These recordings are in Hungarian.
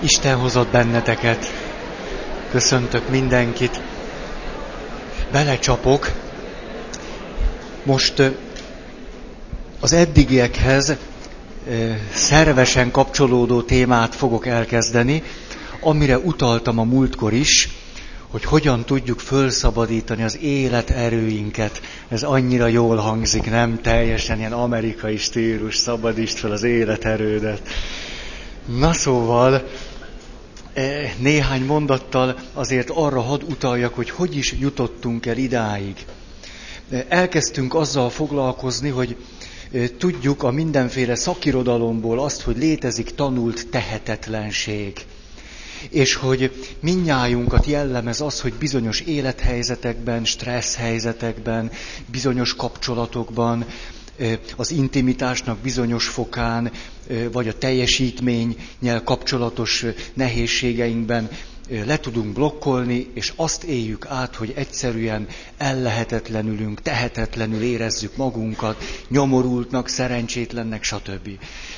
Isten hozott benneteket. Köszöntök mindenkit. Belecsapok. Most az eddigiekhez szervesen kapcsolódó témát fogok elkezdeni, amire utaltam a múltkor is, hogy hogyan tudjuk fölszabadítani az életerőinket. Ez annyira jól hangzik, nem teljesen ilyen amerikai stílus, szabadítsd fel az életerődet. Na szóval, e, néhány mondattal azért arra hadd utaljak, hogy hogy is jutottunk el idáig. E, elkezdtünk azzal foglalkozni, hogy e, tudjuk a mindenféle szakirodalomból azt, hogy létezik tanult tehetetlenség. És hogy minnyájunkat jellemez az, hogy bizonyos élethelyzetekben, stressz helyzetekben, bizonyos kapcsolatokban az intimitásnak bizonyos fokán, vagy a teljesítménnyel kapcsolatos nehézségeinkben le tudunk blokkolni, és azt éljük át, hogy egyszerűen ellehetetlenülünk, tehetetlenül érezzük magunkat, nyomorultnak, szerencsétlennek, stb.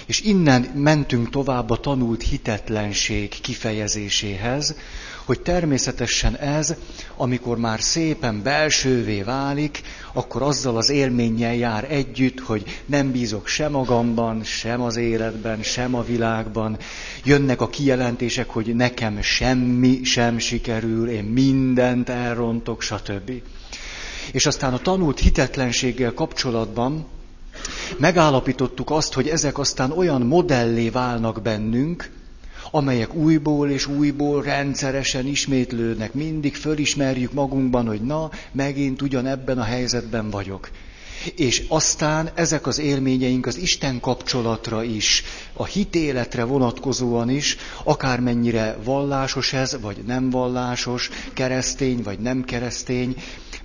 És innen mentünk tovább a tanult hitetlenség kifejezéséhez, hogy természetesen ez, amikor már szépen belsővé válik, akkor azzal az élménnyel jár együtt, hogy nem bízok sem magamban, sem az életben, sem a világban. Jönnek a kijelentések, hogy nekem semmi sem sikerül, én mindent elrontok, stb. És aztán a tanult hitetlenséggel kapcsolatban megállapítottuk azt, hogy ezek aztán olyan modellé válnak bennünk, amelyek újból és újból rendszeresen ismétlődnek. Mindig fölismerjük magunkban, hogy na, megint ugyanebben a helyzetben vagyok. És aztán ezek az élményeink az Isten kapcsolatra is, a hitéletre vonatkozóan is, akármennyire vallásos ez, vagy nem vallásos, keresztény, vagy nem keresztény,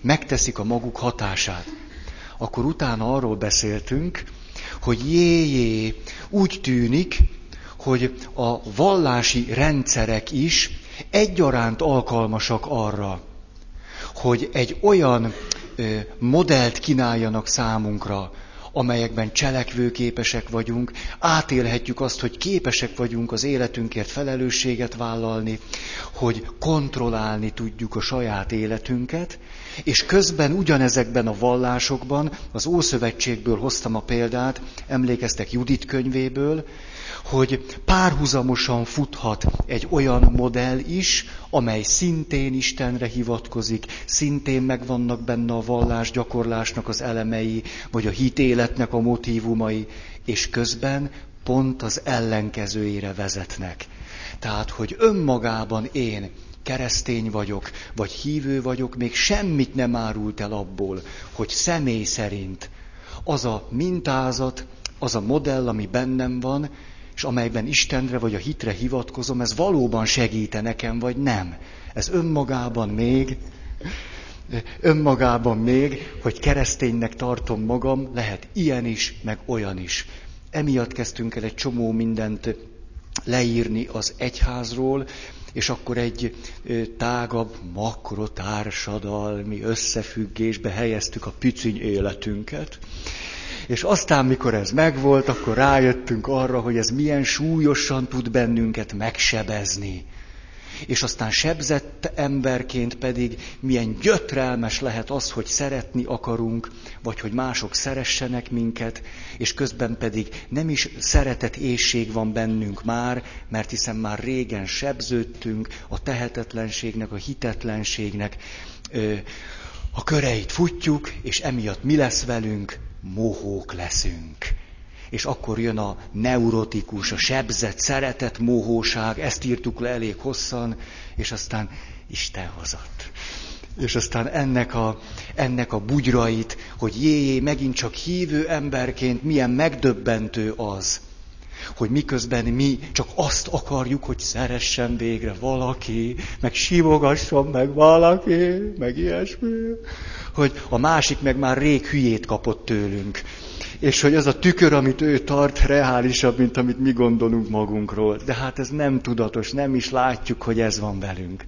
megteszik a maguk hatását. Akkor utána arról beszéltünk, hogy jé, úgy tűnik, hogy a vallási rendszerek is egyaránt alkalmasak arra, hogy egy olyan modellt kínáljanak számunkra, amelyekben cselekvőképesek vagyunk, átélhetjük azt, hogy képesek vagyunk az életünkért felelősséget vállalni, hogy kontrollálni tudjuk a saját életünket, és közben ugyanezekben a vallásokban, az Ószövetségből hoztam a példát, emlékeztek Judit könyvéből, hogy párhuzamosan futhat egy olyan modell is, amely szintén Istenre hivatkozik, szintén megvannak benne a vallás gyakorlásnak az elemei, vagy a hitéletnek a motívumai, és közben pont az ellenkezőjére vezetnek. Tehát, hogy önmagában én keresztény vagyok, vagy hívő vagyok, még semmit nem árult el abból, hogy személy szerint az a mintázat, az a modell, ami bennem van, és amelyben Istenre vagy a hitre hivatkozom, ez valóban segíte nekem, vagy nem. Ez önmagában még, önmagában még, hogy kereszténynek tartom magam, lehet ilyen is, meg olyan is. Emiatt kezdtünk el egy csomó mindent leírni az egyházról, és akkor egy tágabb makrotársadalmi összefüggésbe helyeztük a piciny életünket. És aztán, mikor ez megvolt, akkor rájöttünk arra, hogy ez milyen súlyosan tud bennünket megsebezni. És aztán sebzett emberként pedig milyen gyötrelmes lehet az, hogy szeretni akarunk, vagy hogy mások szeressenek minket, és közben pedig nem is szeretet ésség van bennünk már, mert hiszen már régen sebződtünk a tehetetlenségnek, a hitetlenségnek, a köreit futjuk, és emiatt mi lesz velünk? Mohók leszünk. És akkor jön a neurotikus, a sebzett, szeretet, mohóság, ezt írtuk le elég hosszan, és aztán Isten hozott. És aztán ennek a, ennek a bugyrait, hogy jé, megint csak hívő emberként milyen megdöbbentő az, hogy miközben mi csak azt akarjuk, hogy szeressen végre valaki, meg simogasson meg valaki, meg ilyesmi, hogy a másik meg már rég hülyét kapott tőlünk. És hogy az a tükör, amit ő tart, reálisabb, mint amit mi gondolunk magunkról. De hát ez nem tudatos, nem is látjuk, hogy ez van velünk.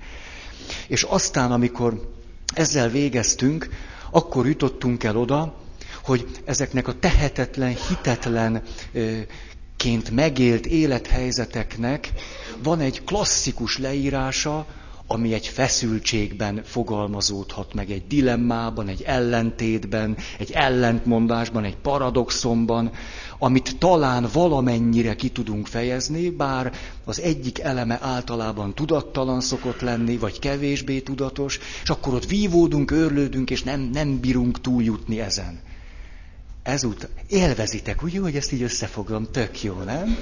És aztán, amikor ezzel végeztünk, akkor jutottunk el oda, hogy ezeknek a tehetetlen, hitetlen ként megélt élethelyzeteknek van egy klasszikus leírása, ami egy feszültségben fogalmazódhat meg, egy dilemmában, egy ellentétben, egy ellentmondásban, egy paradoxonban, amit talán valamennyire ki tudunk fejezni, bár az egyik eleme általában tudattalan szokott lenni, vagy kevésbé tudatos, és akkor ott vívódunk, örlődünk, és nem, nem bírunk túljutni ezen. Ezúttal élvezitek, ugye, hogy ezt így összefoglalom, tök jó, nem?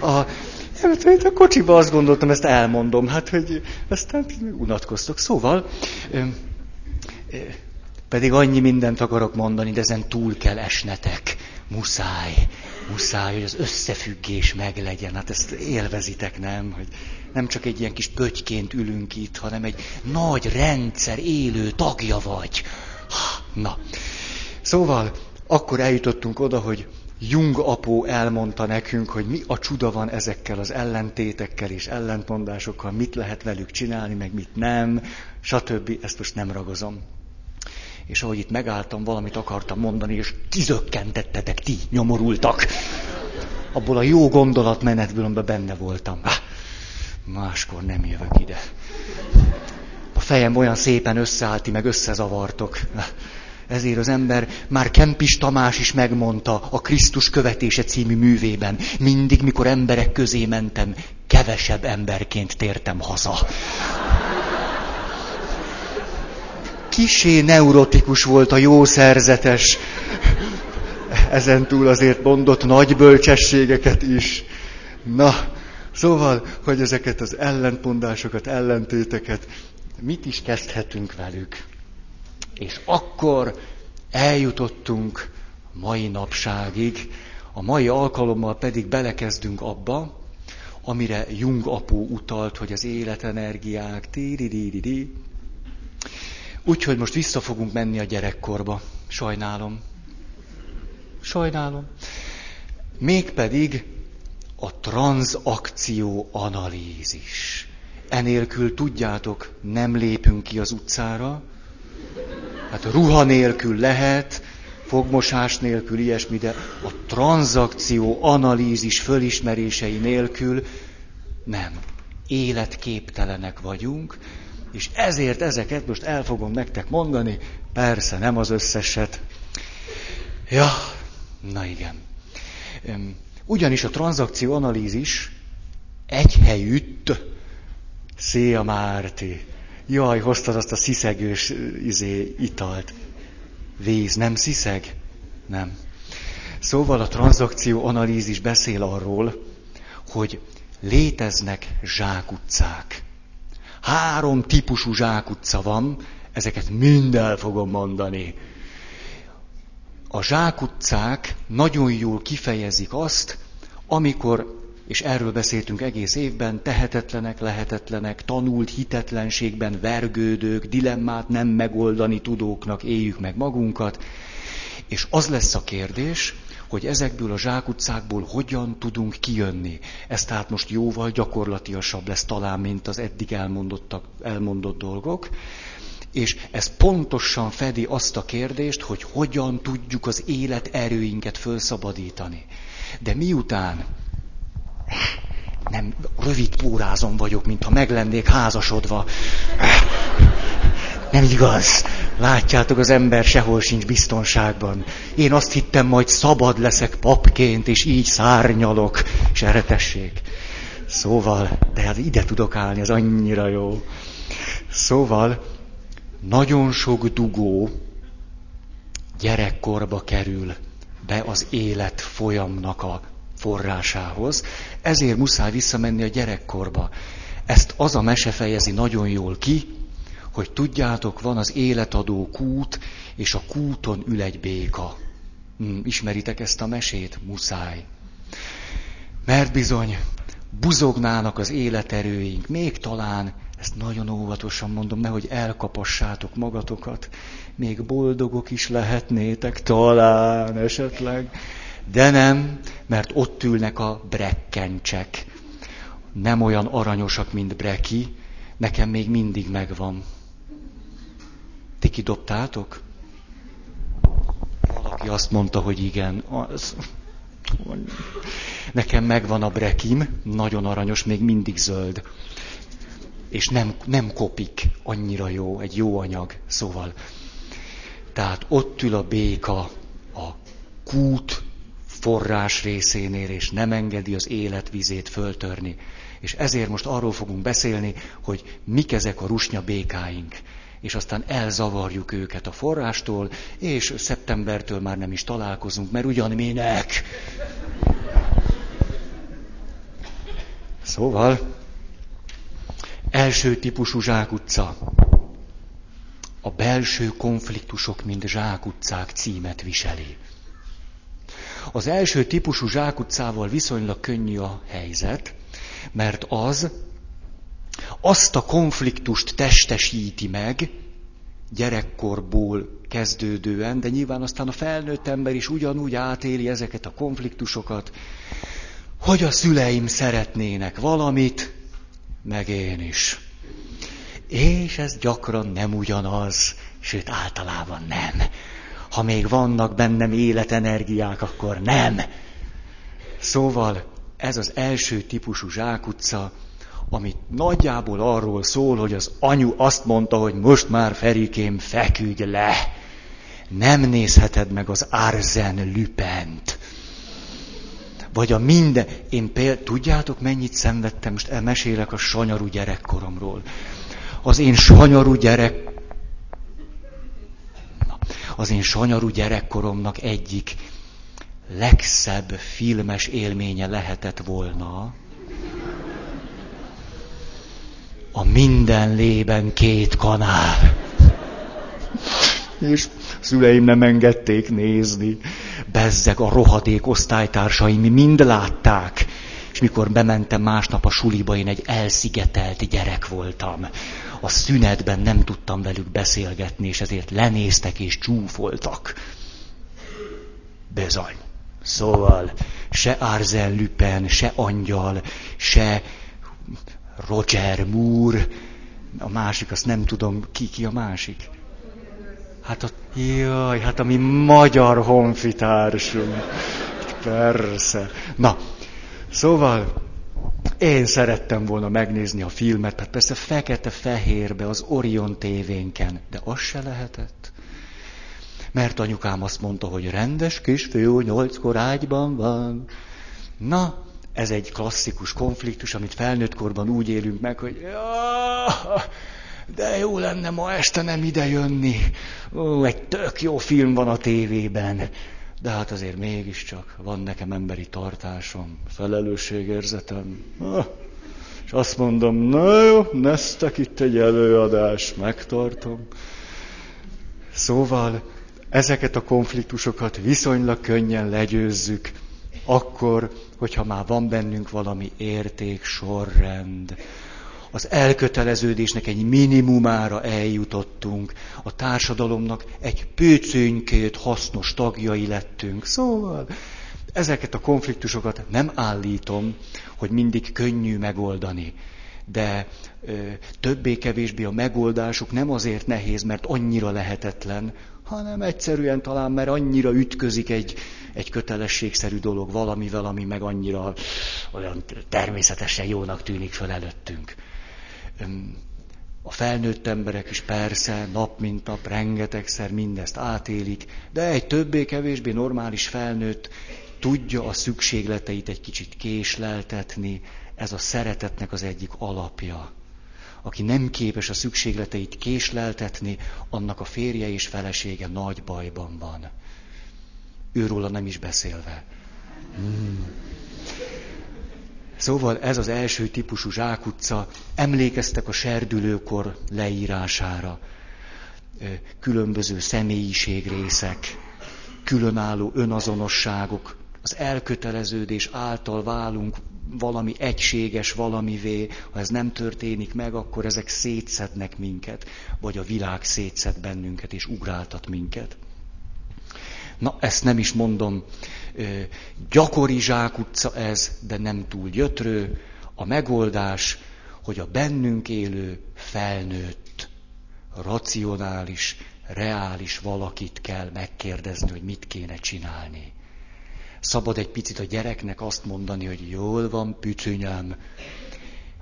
A, a kocsiba azt gondoltam, ezt elmondom, hát, hogy aztán unatkoztok. Szóval, ö, ö, pedig annyi mindent akarok mondani, de ezen túl kell esnetek. Muszáj, muszáj, hogy az összefüggés meglegyen. Hát ezt élvezitek, nem? Hogy nem csak egy ilyen kis pötyként ülünk itt, hanem egy nagy rendszer élő tagja vagy. Na, szóval akkor eljutottunk oda, hogy Jung apó elmondta nekünk, hogy mi a csuda van ezekkel az ellentétekkel és ellentmondásokkal, mit lehet velük csinálni, meg mit nem, stb. Ezt most nem ragozom. És ahogy itt megálltam, valamit akartam mondani, és kizökkentettetek, ti nyomorultak. Abból a jó gondolatmenetből, amiben benne voltam. Máskor nem jövök ide. A fejem olyan szépen összeállt, meg összezavartok. Ezért az ember, már Kempis Tamás is megmondta a Krisztus követése című művében, mindig, mikor emberek közé mentem, kevesebb emberként tértem haza. Kisé neurotikus volt a jó szerzetes, ezen túl azért mondott nagy bölcsességeket is. Na, szóval, hogy ezeket az ellentmondásokat, ellentéteket, mit is kezdhetünk velük? És akkor eljutottunk mai napságig, a mai alkalommal pedig belekezdünk abba, amire Jung apó utalt, hogy az életenergiák, tíri Úgyhogy most vissza fogunk menni a gyerekkorba. Sajnálom. Sajnálom. Mégpedig a tranzakció analízis. Enélkül tudjátok, nem lépünk ki az utcára, Hát ruha nélkül lehet, fogmosás nélkül ilyesmi, de a tranzakció, analízis fölismerései nélkül nem. Életképtelenek vagyunk, és ezért ezeket most el fogom nektek mondani, persze nem az összeset. Ja, na igen. Ugyanis a tranzakció analízis egy helyütt, Szia Márti, Jaj, hoztad azt a sziszegős izé, italt. Víz, nem sziszeg? Nem. Szóval a tranzakció analízis beszél arról, hogy léteznek zsákutcák. Három típusú zsákutca van, ezeket mind el fogom mondani. A zsákutcák nagyon jól kifejezik azt, amikor és erről beszéltünk egész évben, tehetetlenek, lehetetlenek, tanult hitetlenségben vergődők, dilemmát nem megoldani tudóknak éljük meg magunkat, és az lesz a kérdés, hogy ezekből a zsákutcákból hogyan tudunk kijönni. Ez tehát most jóval gyakorlatiasabb lesz talán, mint az eddig elmondottak, elmondott dolgok. És ez pontosan fedi azt a kérdést, hogy hogyan tudjuk az élet erőinket felszabadítani. De miután nem, rövid pórázom vagyok, mintha meg lennék házasodva. Nem igaz. Látjátok, az ember sehol sincs biztonságban. Én azt hittem, majd szabad leszek papként, és így szárnyalok, és erre tessék. Szóval, de hát ide tudok állni, ez annyira jó. Szóval, nagyon sok dugó gyerekkorba kerül be az élet folyamnak a forrásához, ezért muszáj visszamenni a gyerekkorba. Ezt az a mese fejezi nagyon jól ki, hogy tudjátok, van az életadó kút, és a kúton ül egy béka. Hm, ismeritek ezt a mesét? Muszáj. Mert bizony, buzognának az életerőink, még talán, ezt nagyon óvatosan mondom, nehogy elkapassátok magatokat, még boldogok is lehetnétek, talán esetleg, de nem, mert ott ülnek a brekkencsek. Nem olyan aranyosak, mint breki, nekem még mindig megvan. Ti kidobtátok? Valaki azt mondta, hogy igen. Az... Nekem megvan a brekim, nagyon aranyos, még mindig zöld. És nem, nem kopik, annyira jó, egy jó anyag. Szóval, tehát ott ül a béka a kút forrás részénél, és nem engedi az életvizét föltörni. És ezért most arról fogunk beszélni, hogy mik ezek a rusnya békáink. És aztán elzavarjuk őket a forrástól, és szeptembertől már nem is találkozunk, mert ugyan minek. Szóval, első típusú zsákutca. A belső konfliktusok, mint zsákutcák címet viseli. Az első típusú zsákutcával viszonylag könnyű a helyzet, mert az azt a konfliktust testesíti meg, gyerekkorból kezdődően, de nyilván aztán a felnőtt ember is ugyanúgy átéli ezeket a konfliktusokat, hogy a szüleim szeretnének valamit, meg én is. És ez gyakran nem ugyanaz, sőt általában nem. Ha még vannak bennem életenergiák, akkor nem. Szóval ez az első típusú zsákutca, amit nagyjából arról szól, hogy az anyu azt mondta, hogy most már Ferikém, feküdj le. Nem nézheted meg az Arzen Lüpent. Vagy a minden... Én például, tudjátok, mennyit szenvedtem? Most elmesélek a sanyarú gyerekkoromról. Az én sanyarú gyerek... Az én sanyarú gyerekkoromnak egyik legszebb filmes élménye lehetett volna, a minden lében két kanál. És szüleim nem engedték nézni. Bezzeg a rohadék osztálytársaim mind látták. És mikor bementem másnap a suliba, én egy elszigetelt gyerek voltam. A szünetben nem tudtam velük beszélgetni, és ezért lenéztek és csúfoltak. Bezony. Szóval se Arzen Lüpen, se Angyal, se Roger Moore, a másik, azt nem tudom, ki, ki a másik. Hát a, jaj, hát a mi magyar honfitársunk. Persze. Na, szóval én szerettem volna megnézni a filmet, hát persze fekete-fehérbe az Orion tévénken, de az se lehetett. Mert anyukám azt mondta, hogy rendes kisfiú, nyolckor ágyban van. Na, ez egy klasszikus konfliktus, amit felnőtt korban úgy élünk meg, hogy de jó lenne ma este nem ide jönni. Ó, egy tök jó film van a tévében. De hát azért mégiscsak van nekem emberi tartásom, felelősségérzetem. És azt mondom, na jó, neztek itt egy előadás, megtartom. Szóval ezeket a konfliktusokat viszonylag könnyen legyőzzük, akkor, hogyha már van bennünk valami érték, sorrend, az elköteleződésnek egy minimumára eljutottunk, a társadalomnak egy pőcőnykét hasznos tagjai lettünk. Szóval ezeket a konfliktusokat nem állítom, hogy mindig könnyű megoldani, de ö, többé-kevésbé a megoldásuk nem azért nehéz, mert annyira lehetetlen, hanem egyszerűen talán, mert annyira ütközik egy, egy kötelességszerű dolog valamivel, ami meg annyira olyan természetesen jónak tűnik föl előttünk. A felnőtt emberek is persze nap mint nap rengetegszer mindezt átélik, de egy többé-kevésbé normális felnőtt tudja a szükségleteit egy kicsit késleltetni, ez a szeretetnek az egyik alapja. Aki nem képes a szükségleteit késleltetni, annak a férje és felesége nagy bajban van. Őróla nem is beszélve. Hmm. Szóval ez az első típusú zsákutca, emlékeztek a serdülőkor leírására. Különböző személyiségrészek, különálló önazonosságok, az elköteleződés által válunk valami egységes valamivé, ha ez nem történik meg, akkor ezek szétszednek minket, vagy a világ szétszed bennünket és ugráltat minket. Na, ezt nem is mondom, gyakori zsákutca ez, de nem túl gyötrő. A megoldás, hogy a bennünk élő, felnőtt, racionális, reális valakit kell megkérdezni, hogy mit kéne csinálni. Szabad egy picit a gyereknek azt mondani, hogy jól van, pücsönyem,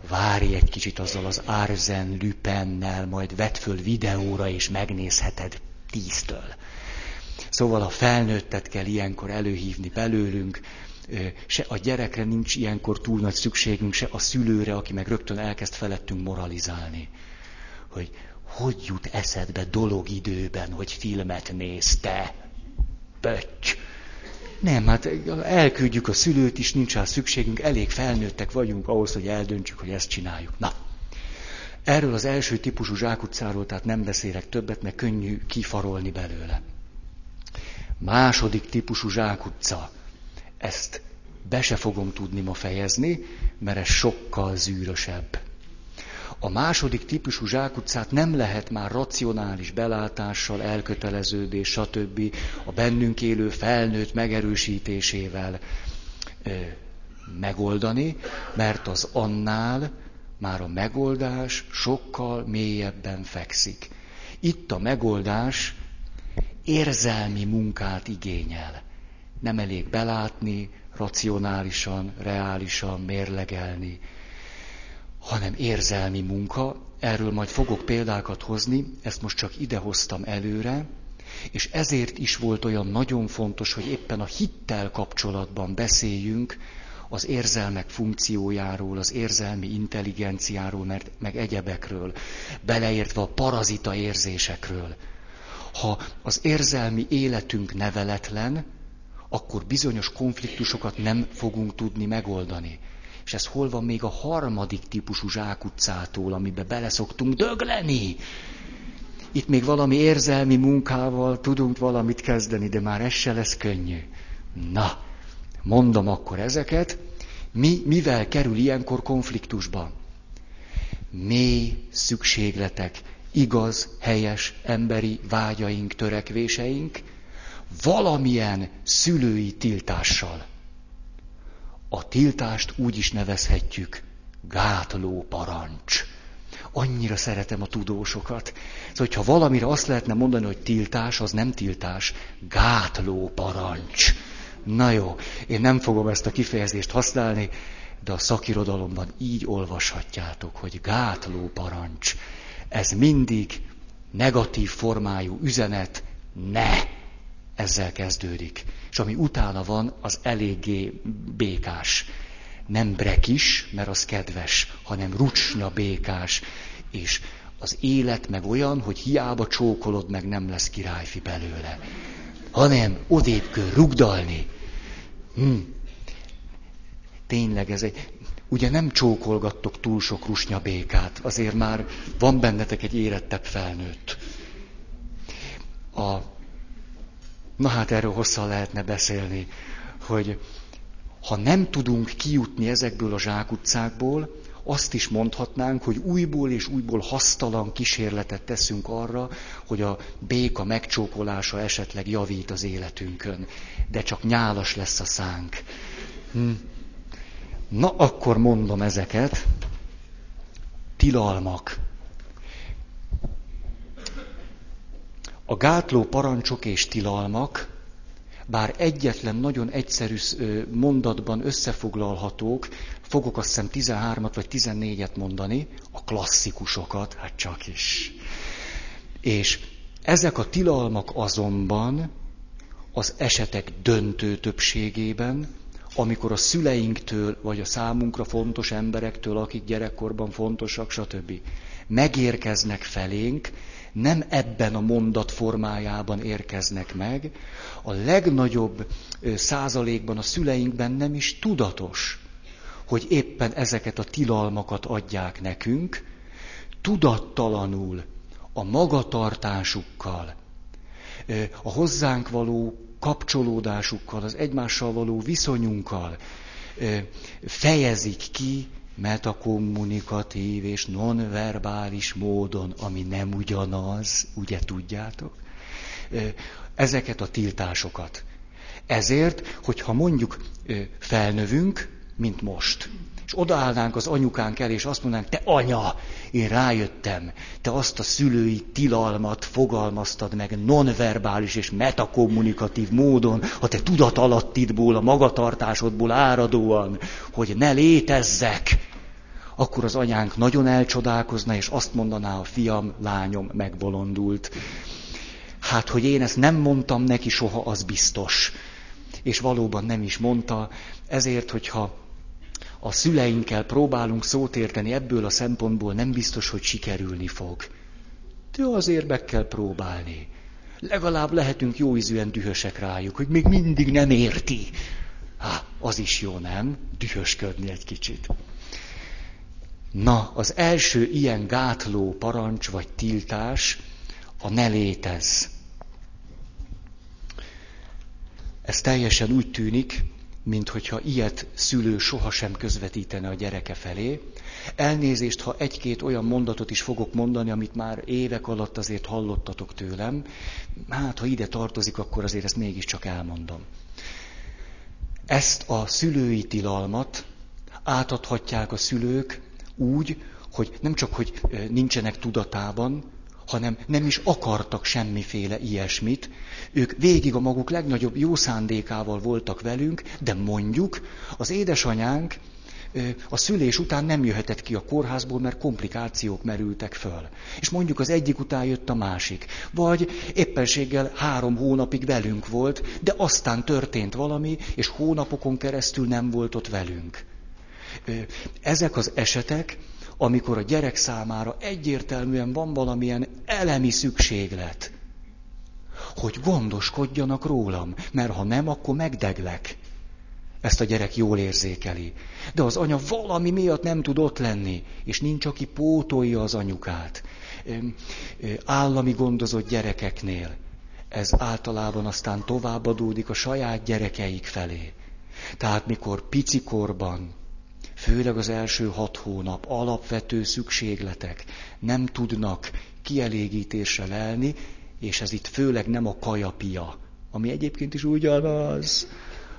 várj egy kicsit azzal az Arzen Lüpennel, majd vedd föl videóra, és megnézheted tíztől. Szóval a felnőttet kell ilyenkor előhívni belőlünk, se a gyerekre nincs ilyenkor túl nagy szükségünk, se a szülőre, aki meg rögtön elkezd felettünk moralizálni. Hogy hogy jut eszedbe dolog időben, hogy filmet nézte? Pötty! Nem, hát elküldjük a szülőt is, nincs rá szükségünk, elég felnőttek vagyunk ahhoz, hogy eldöntsük, hogy ezt csináljuk. Na, erről az első típusú zsákutcáról tehát nem beszélek többet, mert könnyű kifarolni belőle. Második típusú zsákutca. Ezt be se fogom tudni ma fejezni, mert ez sokkal zűrösebb. A második típusú zsákutcát nem lehet már racionális belátással, elköteleződés, stb. a bennünk élő felnőtt megerősítésével ö, megoldani, mert az annál már a megoldás sokkal mélyebben fekszik. Itt a megoldás érzelmi munkát igényel. Nem elég belátni, racionálisan, reálisan mérlegelni, hanem érzelmi munka. Erről majd fogok példákat hozni, ezt most csak ide hoztam előre, és ezért is volt olyan nagyon fontos, hogy éppen a hittel kapcsolatban beszéljünk az érzelmek funkciójáról, az érzelmi intelligenciáról, mert, meg egyebekről, beleértve a parazita érzésekről. Ha az érzelmi életünk neveletlen, akkor bizonyos konfliktusokat nem fogunk tudni megoldani. És ez hol van még a harmadik típusú zsákutcától, amibe beleszoktunk dögleni? Itt még valami érzelmi munkával tudunk valamit kezdeni, de már ez se lesz könnyű. Na, mondom akkor ezeket. Mi, mivel kerül ilyenkor konfliktusba? Mély szükségletek, igaz, helyes emberi vágyaink, törekvéseink, valamilyen szülői tiltással. A tiltást úgy is nevezhetjük gátló parancs. Annyira szeretem a tudósokat. Szóval, hogyha valamire azt lehetne mondani, hogy tiltás, az nem tiltás, gátló parancs. Na jó, én nem fogom ezt a kifejezést használni, de a szakirodalomban így olvashatjátok, hogy gátló parancs. Ez mindig negatív formájú üzenet, ne! Ezzel kezdődik. És ami utána van, az eléggé békás. Nem brekis, mert az kedves, hanem rucsnya békás. És az élet meg olyan, hogy hiába csókolod, meg nem lesz királyfi belőle. Hanem odébb kell rugdalni. Hm. Tényleg ez egy... Ugye nem csókolgattok túl sok rusnya békát, azért már van bennetek egy érettebb felnőtt. A Na hát erről hosszan lehetne beszélni, hogy ha nem tudunk kijutni ezekből a zsákutcákból, azt is mondhatnánk, hogy újból és újból hasztalan kísérletet teszünk arra, hogy a béka megcsókolása esetleg javít az életünkön. De csak nyálas lesz a szánk. Hm. Na, akkor mondom ezeket. Tilalmak. A gátló parancsok és tilalmak, bár egyetlen nagyon egyszerű mondatban összefoglalhatók, fogok azt hiszem 13-at vagy 14-et mondani, a klasszikusokat, hát csak is. És ezek a tilalmak azonban az esetek döntő többségében, amikor a szüleinktől, vagy a számunkra fontos emberektől, akik gyerekkorban fontosak, stb. megérkeznek felénk, nem ebben a mondat formájában érkeznek meg, a legnagyobb százalékban a szüleinkben nem is tudatos, hogy éppen ezeket a tilalmakat adják nekünk, tudattalanul, a magatartásukkal, a hozzánk való kapcsolódásukkal, az egymással való viszonyunkkal fejezik ki metakommunikatív és nonverbális módon, ami nem ugyanaz, ugye tudjátok? Ezeket a tiltásokat. Ezért, hogyha mondjuk felnövünk, mint most, és odaállnánk az anyukánk el, és azt mondanánk, te anya, én rájöttem, te azt a szülői tilalmat fogalmaztad meg nonverbális és metakommunikatív módon, a te tudatalattidból, a magatartásodból áradóan, hogy ne létezzek, akkor az anyánk nagyon elcsodálkozna, és azt mondaná, a fiam, lányom megbolondult. Hát, hogy én ezt nem mondtam neki soha, az biztos. És valóban nem is mondta, ezért, hogyha a szüleinkkel próbálunk szót érteni ebből a szempontból, nem biztos, hogy sikerülni fog. De azért meg kell próbálni. Legalább lehetünk jó ízűen dühösek rájuk, hogy még mindig nem érti. Há, az is jó, nem? Dühösködni egy kicsit. Na, az első ilyen gátló parancs vagy tiltás a ne létez. Ez teljesen úgy tűnik, minthogyha ilyet szülő sohasem közvetítene a gyereke felé. Elnézést, ha egy-két olyan mondatot is fogok mondani, amit már évek alatt azért hallottatok tőlem. Hát, ha ide tartozik, akkor azért ezt mégiscsak elmondom. Ezt a szülői tilalmat átadhatják a szülők úgy, hogy nem csak, hogy nincsenek tudatában, hanem nem is akartak semmiféle ilyesmit. Ők végig a maguk legnagyobb jó szándékával voltak velünk, de mondjuk az édesanyánk a szülés után nem jöhetett ki a kórházból, mert komplikációk merültek föl. És mondjuk az egyik után jött a másik. Vagy éppenséggel három hónapig velünk volt, de aztán történt valami, és hónapokon keresztül nem volt ott velünk. Ezek az esetek, amikor a gyerek számára egyértelműen van valamilyen elemi szükséglet, hogy gondoskodjanak rólam, mert ha nem, akkor megdeglek. Ezt a gyerek jól érzékeli. De az anya valami miatt nem tud ott lenni, és nincs, aki pótolja az anyukát. Állami gondozott gyerekeknél ez általában aztán továbbadódik a saját gyerekeik felé. Tehát mikor picikorban főleg az első hat hónap, alapvető szükségletek nem tudnak kielégítésre lelni, és ez itt főleg nem a kajapia, ami egyébként is ugyanaz,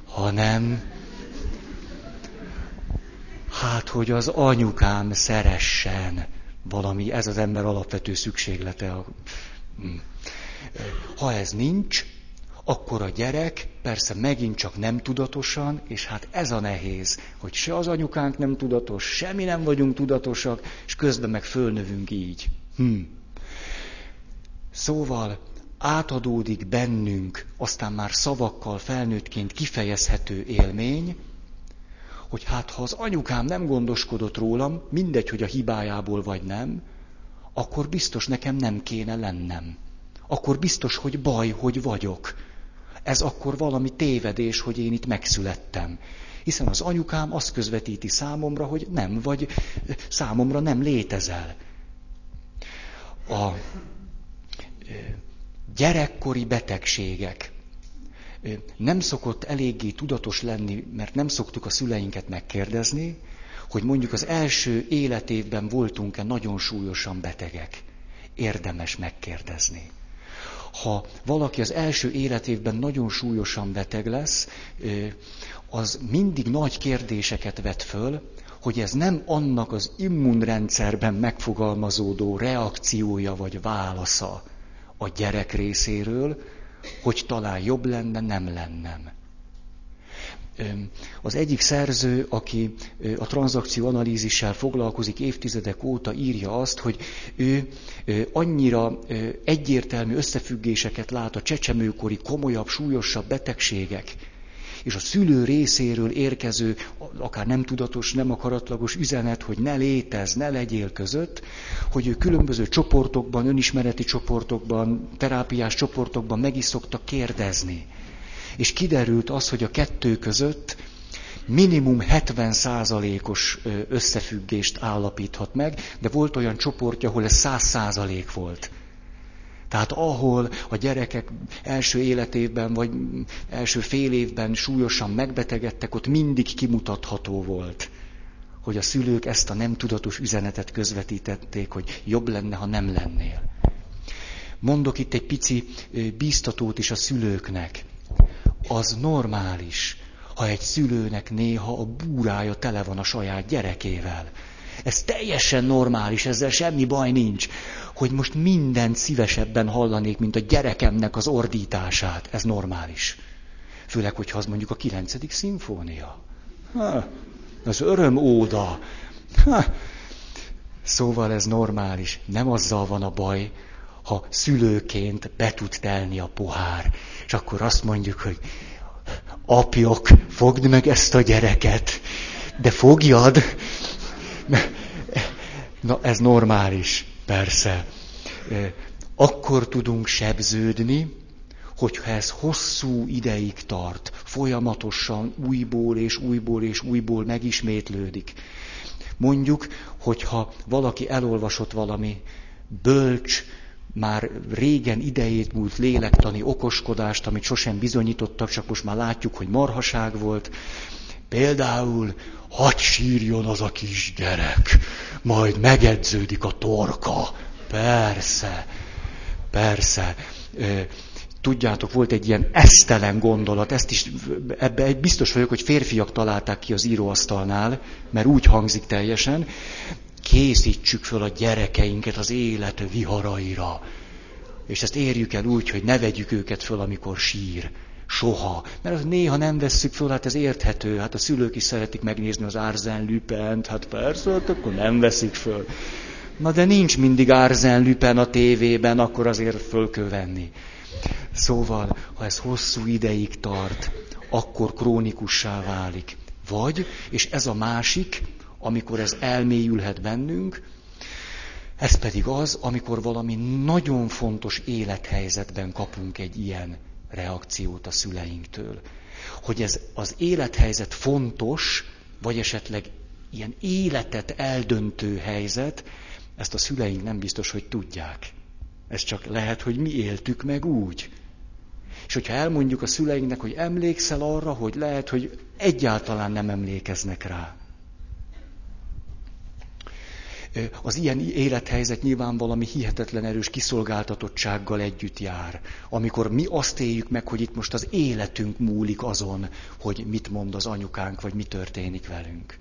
hanem hát, hogy az anyukám szeressen valami, ez az ember alapvető szükséglete. Hm. Ha ez nincs, akkor a gyerek persze megint csak nem tudatosan, és hát ez a nehéz, hogy se az anyukánk nem tudatos, semmi nem vagyunk tudatosak, és közben meg fölnövünk így. Hm. Szóval átadódik bennünk, aztán már szavakkal felnőttként kifejezhető élmény, hogy hát ha az anyukám nem gondoskodott rólam, mindegy, hogy a hibájából vagy nem, akkor biztos nekem nem kéne lennem. Akkor biztos, hogy baj, hogy vagyok ez akkor valami tévedés, hogy én itt megszülettem. Hiszen az anyukám azt közvetíti számomra, hogy nem vagy, számomra nem létezel. A gyerekkori betegségek nem szokott eléggé tudatos lenni, mert nem szoktuk a szüleinket megkérdezni, hogy mondjuk az első életévben voltunk-e nagyon súlyosan betegek. Érdemes megkérdezni ha valaki az első életévben nagyon súlyosan beteg lesz, az mindig nagy kérdéseket vet föl, hogy ez nem annak az immunrendszerben megfogalmazódó reakciója vagy válasza a gyerek részéről, hogy talán jobb lenne, nem lennem. Az egyik szerző, aki a tranzakció analízissel foglalkozik évtizedek óta, írja azt, hogy ő annyira egyértelmű összefüggéseket lát a csecsemőkori komolyabb, súlyosabb betegségek, és a szülő részéről érkező, akár nem tudatos, nem akaratlagos üzenet, hogy ne létez, ne legyél között, hogy ő különböző csoportokban, önismereti csoportokban, terápiás csoportokban meg is szoktak kérdezni és kiderült az, hogy a kettő között minimum 70%-os összefüggést állapíthat meg, de volt olyan csoportja, ahol ez 100% volt. Tehát ahol a gyerekek első életében, vagy első fél évben súlyosan megbetegedtek, ott mindig kimutatható volt, hogy a szülők ezt a nem tudatos üzenetet közvetítették, hogy jobb lenne, ha nem lennél. Mondok itt egy pici bíztatót is a szülőknek az normális, ha egy szülőnek néha a búrája tele van a saját gyerekével. Ez teljesen normális, ezzel semmi baj nincs, hogy most mindent szívesebben hallanék, mint a gyerekemnek az ordítását. Ez normális. Főleg, hogyha az mondjuk a kilencedik szimfónia. Ha, az öröm óda. Ha. Szóval ez normális. Nem azzal van a baj, ha szülőként be tud telni a pohár. Akkor azt mondjuk, hogy apjok, fogd meg ezt a gyereket, de fogjad. Na, ez normális, persze. Akkor tudunk sebződni, hogyha ez hosszú ideig tart, folyamatosan újból és újból és újból megismétlődik. Mondjuk, hogyha valaki elolvasott valami bölcs, már régen idejét múlt lélektani okoskodást, amit sosem bizonyítottak, csak most már látjuk, hogy marhaság volt. Például, hagy sírjon az a kis gyerek, majd megedződik a torka. Persze, persze. Tudjátok, volt egy ilyen esztelen gondolat, ezt is, ebbe biztos vagyok, hogy férfiak találták ki az íróasztalnál, mert úgy hangzik teljesen, készítsük föl a gyerekeinket az élet viharaira. És ezt érjük el úgy, hogy ne vegyük őket föl, amikor sír. Soha. Mert néha nem vesszük föl, hát ez érthető. Hát a szülők is szeretik megnézni az Árzen Lüpent, hát persze, hát akkor nem veszik föl. Na de nincs mindig Árzen Lüpen a tévében, akkor azért föl kell venni. Szóval, ha ez hosszú ideig tart, akkor krónikussá válik. Vagy, és ez a másik, amikor ez elmélyülhet bennünk, ez pedig az, amikor valami nagyon fontos élethelyzetben kapunk egy ilyen reakciót a szüleinktől. Hogy ez az élethelyzet fontos, vagy esetleg ilyen életet eldöntő helyzet, ezt a szüleink nem biztos, hogy tudják. Ez csak lehet, hogy mi éltük meg úgy. És hogyha elmondjuk a szüleinknek, hogy emlékszel arra, hogy lehet, hogy egyáltalán nem emlékeznek rá. Az ilyen élethelyzet nyilván valami hihetetlen erős kiszolgáltatottsággal együtt jár. Amikor mi azt éljük meg, hogy itt most az életünk múlik azon, hogy mit mond az anyukánk, vagy mi történik velünk.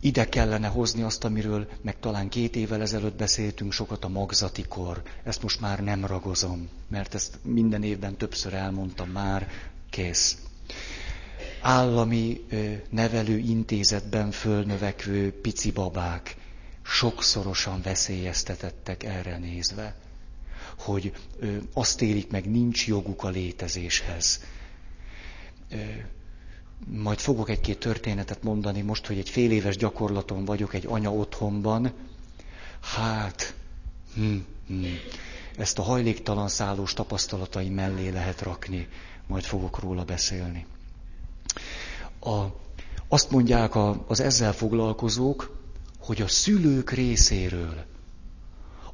Ide kellene hozni azt, amiről meg talán két évvel ezelőtt beszéltünk sokat a magzati kor. Ezt most már nem ragozom, mert ezt minden évben többször elmondtam már, kész állami nevelő intézetben fölnövekvő pici babák sokszorosan veszélyeztetettek erre nézve, hogy azt élik meg, nincs joguk a létezéshez. Majd fogok egy-két történetet mondani most, hogy egy fél éves gyakorlaton vagyok egy anya otthonban. Hát, hm, hm, ezt a hajléktalan szállós tapasztalatai mellé lehet rakni, majd fogok róla beszélni. A, azt mondják a, az ezzel foglalkozók, hogy a szülők részéről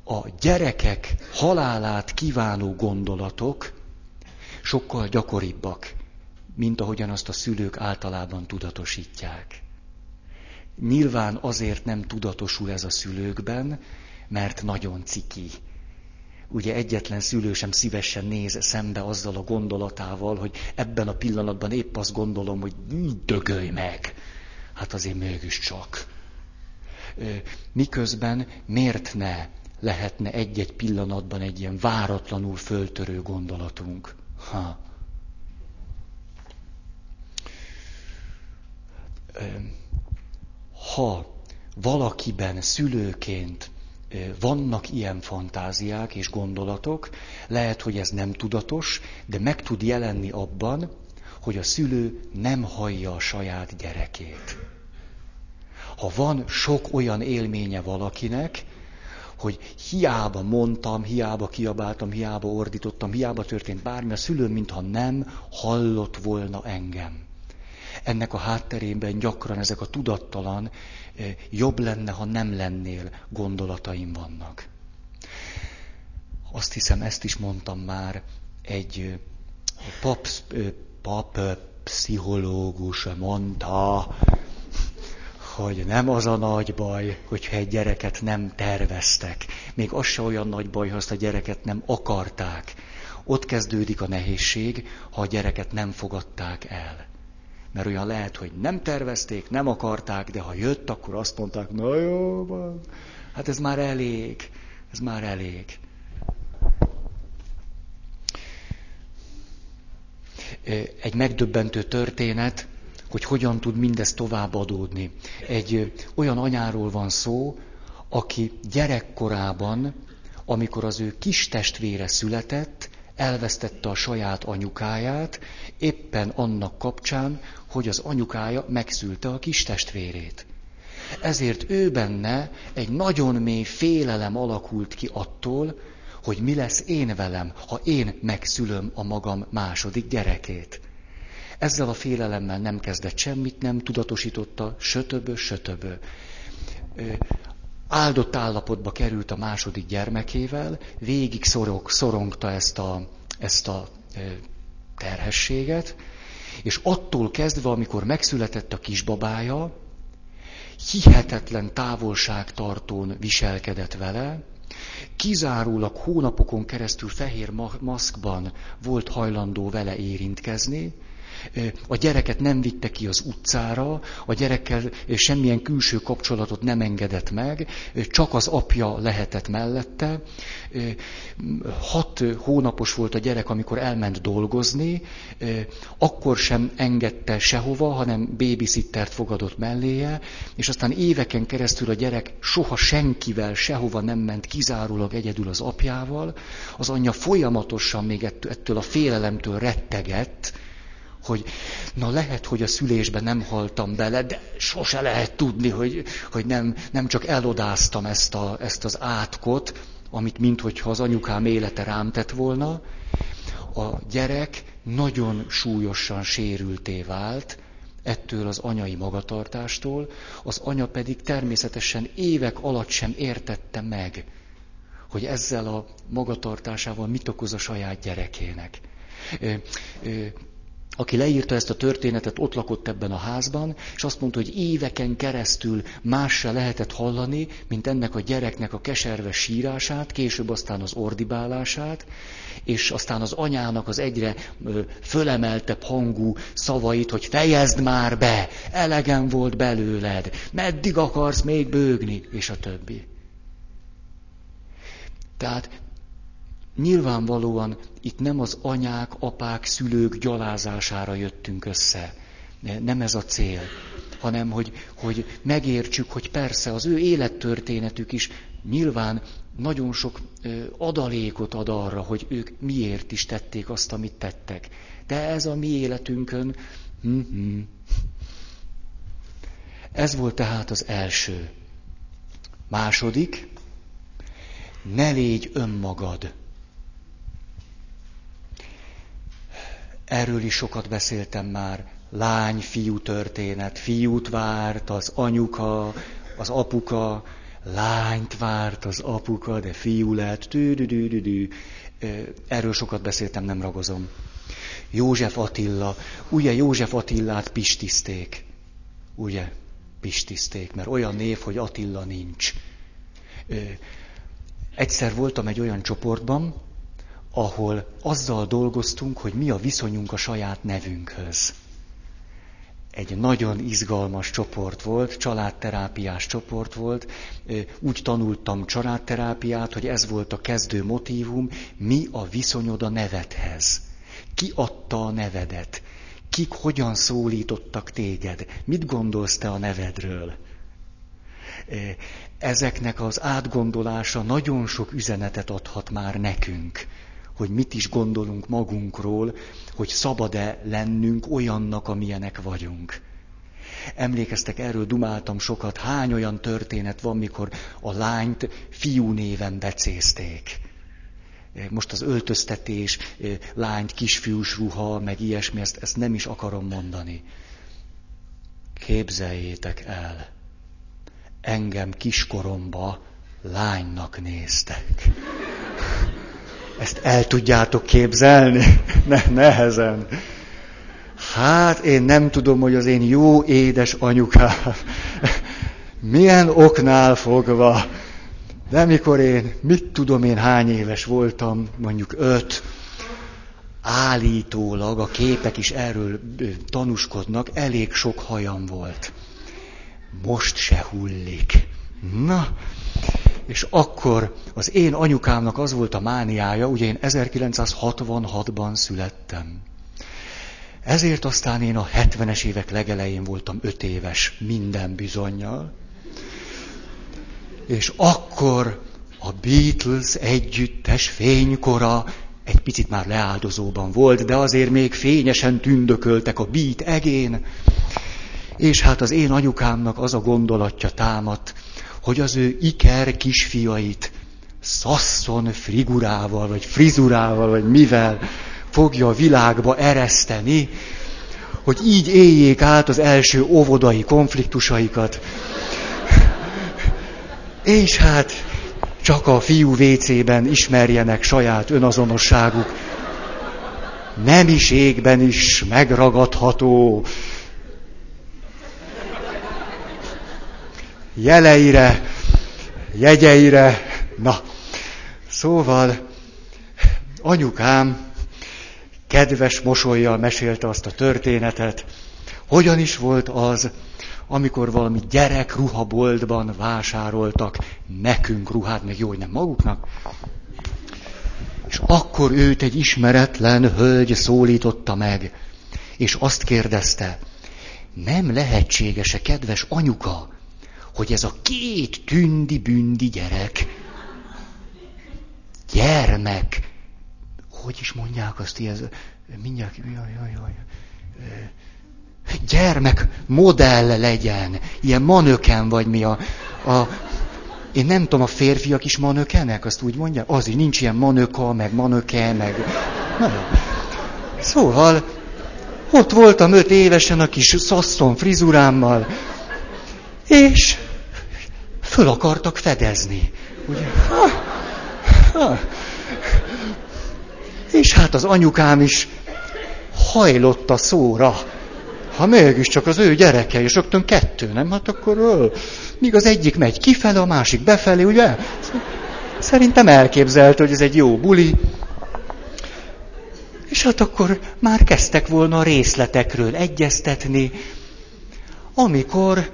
a gyerekek halálát kívánó gondolatok sokkal gyakoribbak, mint ahogyan azt a szülők általában tudatosítják. Nyilván azért nem tudatosul ez a szülőkben, mert nagyon ciki, ugye egyetlen szülő sem szívesen néz szembe azzal a gondolatával, hogy ebben a pillanatban épp azt gondolom, hogy dögölj meg. Hát azért mégiscsak. Miközben miért ne lehetne egy-egy pillanatban egy ilyen váratlanul föltörő gondolatunk? Ha. Ha valakiben szülőként vannak ilyen fantáziák és gondolatok, lehet, hogy ez nem tudatos, de meg tud jelenni abban, hogy a szülő nem hallja a saját gyerekét. Ha van sok olyan élménye valakinek, hogy hiába mondtam, hiába kiabáltam, hiába ordítottam, hiába történt bármi, a szülő mintha nem hallott volna engem. Ennek a hátterében gyakran ezek a tudattalan jobb lenne, ha nem lennél gondolataim vannak. Azt hiszem, ezt is mondtam már, egy pap, pap pszichológus mondta, hogy nem az a nagy baj, hogyha egy gyereket nem terveztek. Még az se olyan nagy baj, ha azt a gyereket nem akarták. ott kezdődik a nehézség, ha a gyereket nem fogadták el. Mert olyan lehet, hogy nem tervezték, nem akarták, de ha jött, akkor azt mondták, na jó van, hát ez már elég, ez már elég. Egy megdöbbentő történet, hogy hogyan tud mindez tovább adódni. Egy olyan anyáról van szó, aki gyerekkorában, amikor az ő kis testvére született, elvesztette a saját anyukáját, éppen annak kapcsán, hogy az anyukája megszülte a kis testvérét. Ezért ő benne egy nagyon mély félelem alakult ki attól, hogy mi lesz én velem, ha én megszülöm a magam második gyerekét. Ezzel a félelemmel nem kezdett semmit, nem tudatosította, sötöbö, sötöbö. Áldott állapotba került a második gyermekével, végig szorog, szorongta ezt a, ezt a terhességet, és attól kezdve, amikor megszületett a kisbabája, hihetetlen távolságtartón viselkedett vele, kizárólag hónapokon keresztül fehér maszkban volt hajlandó vele érintkezni, a gyereket nem vitte ki az utcára, a gyerekkel semmilyen külső kapcsolatot nem engedett meg, csak az apja lehetett mellette. Hat hónapos volt a gyerek, amikor elment dolgozni, akkor sem engedte sehova, hanem babysittert fogadott melléje, és aztán éveken keresztül a gyerek soha senkivel sehova nem ment, kizárólag egyedül az apjával. Az anyja folyamatosan még ettől a félelemtől rettegett, hogy na lehet, hogy a szülésben nem haltam bele, de sose lehet tudni, hogy, hogy nem, nem csak elodáztam ezt, a, ezt az átkot, amit minthogyha az anyukám élete rám tett volna. A gyerek nagyon súlyosan sérülté vált, ettől az anyai magatartástól, az anya pedig természetesen évek alatt sem értette meg, hogy ezzel a magatartásával mit okoz a saját gyerekének aki leírta ezt a történetet, ott lakott ebben a házban, és azt mondta, hogy éveken keresztül más se lehetett hallani, mint ennek a gyereknek a keserves sírását, később aztán az ordibálását, és aztán az anyának az egyre fölemeltebb hangú szavait, hogy fejezd már be, elegem volt belőled, meddig akarsz még bőgni, és a többi. Tehát Nyilvánvalóan itt nem az anyák, apák, szülők gyalázására jöttünk össze. Nem ez a cél, hanem hogy, hogy megértsük, hogy persze az ő élettörténetük is nyilván nagyon sok adalékot ad arra, hogy ők miért is tették azt, amit tettek. De ez a mi életünkön. Mm-hmm. Ez volt tehát az első. Második, ne légy önmagad. Erről is sokat beszéltem már. Lány-fiú történet. Fiút várt az anyuka, az apuka, lányt várt az apuka, de fiú lett. Tű-dü-dü-dü-dü. Erről sokat beszéltem, nem ragozom. József Attila. Ugye József Attillát pistizték. Ugye? Pistizték, mert olyan név, hogy Attila nincs. Egyszer voltam egy olyan csoportban, ahol azzal dolgoztunk, hogy mi a viszonyunk a saját nevünkhöz. Egy nagyon izgalmas csoport volt, családterápiás csoport volt. Úgy tanultam családterápiát, hogy ez volt a kezdő motívum, mi a viszonyod a nevedhez. Ki adta a nevedet? Kik hogyan szólítottak téged? Mit gondolsz te a nevedről? Ezeknek az átgondolása nagyon sok üzenetet adhat már nekünk hogy mit is gondolunk magunkról, hogy szabad-e lennünk olyannak, amilyenek vagyunk. Emlékeztek, erről dumáltam sokat, hány olyan történet van, mikor a lányt fiú néven becézték. Most az öltöztetés, lányt, kisfiús ruha, meg ilyesmi, ezt, ezt nem is akarom mondani. Képzeljétek el, engem kiskoromba lánynak néztek. Ezt el tudjátok képzelni? Ne, nehezen. Hát én nem tudom, hogy az én jó édes anyukám milyen oknál fogva, de mikor én, mit tudom én hány éves voltam, mondjuk öt, állítólag a képek is erről tanúskodnak, elég sok hajam volt. Most se hullik. Na, és akkor az én anyukámnak az volt a mániája, ugye én 1966-ban születtem. Ezért aztán én a 70-es évek legelején voltam 5 éves, minden bizonyal. És akkor a Beatles együttes fénykora egy picit már leáldozóban volt, de azért még fényesen tündököltek a beat egén. És hát az én anyukámnak az a gondolatja támadt, hogy az ő iker kisfiait szasszon frigurával, vagy frizurával, vagy mivel fogja a világba ereszteni, hogy így éljék át az első óvodai konfliktusaikat. És hát csak a fiú vécében ismerjenek saját önazonosságuk. Nemiségben is megragadható jeleire, jegyeire. Na, szóval anyukám kedves mosolyjal mesélte azt a történetet, hogyan is volt az, amikor valami gyerek ruhaboltban vásároltak nekünk ruhát, meg jó, hogy nem maguknak. És akkor őt egy ismeretlen hölgy szólította meg, és azt kérdezte, nem lehetséges-e, kedves anyuka, hogy ez a két tündi-bündi gyerek, gyermek, hogy is mondják azt, ez, mindjárt, jaj, jaj, jaj, gyermek modell legyen, ilyen manöken vagy mi a, a én nem tudom, a férfiak is manökenek, azt úgy mondják? Az is nincs ilyen manöka, meg manöke, meg... Na, szóval, ott voltam öt évesen a kis szasszon frizurámmal, és föl akartak fedezni. Ugye? Ha, ha. És hát az anyukám is hajlott a szóra. Ha mégiscsak az ő gyereke, és rögtön kettő, nem? Hát akkor öl. Míg az egyik megy kifele, a másik befelé, ugye? Szerintem elképzelt, hogy ez egy jó buli. És hát akkor már kezdtek volna a részletekről egyeztetni, amikor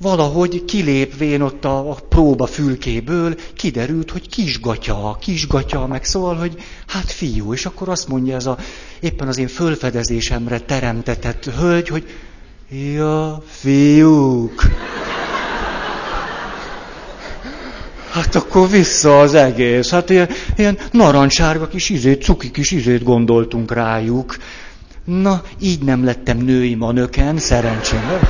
valahogy kilépvén ott a, a próba fülkéből kiderült, hogy kisgatya, kisgatya, meg szóval, hogy hát fiú, és akkor azt mondja ez a éppen az én fölfedezésemre teremtetett hölgy, hogy ja, fiúk. Hát akkor vissza az egész. Hát ilyen, ilyen narancsárga kis izét, cuki kis izét gondoltunk rájuk. Na, így nem lettem női manöken, szerencsére.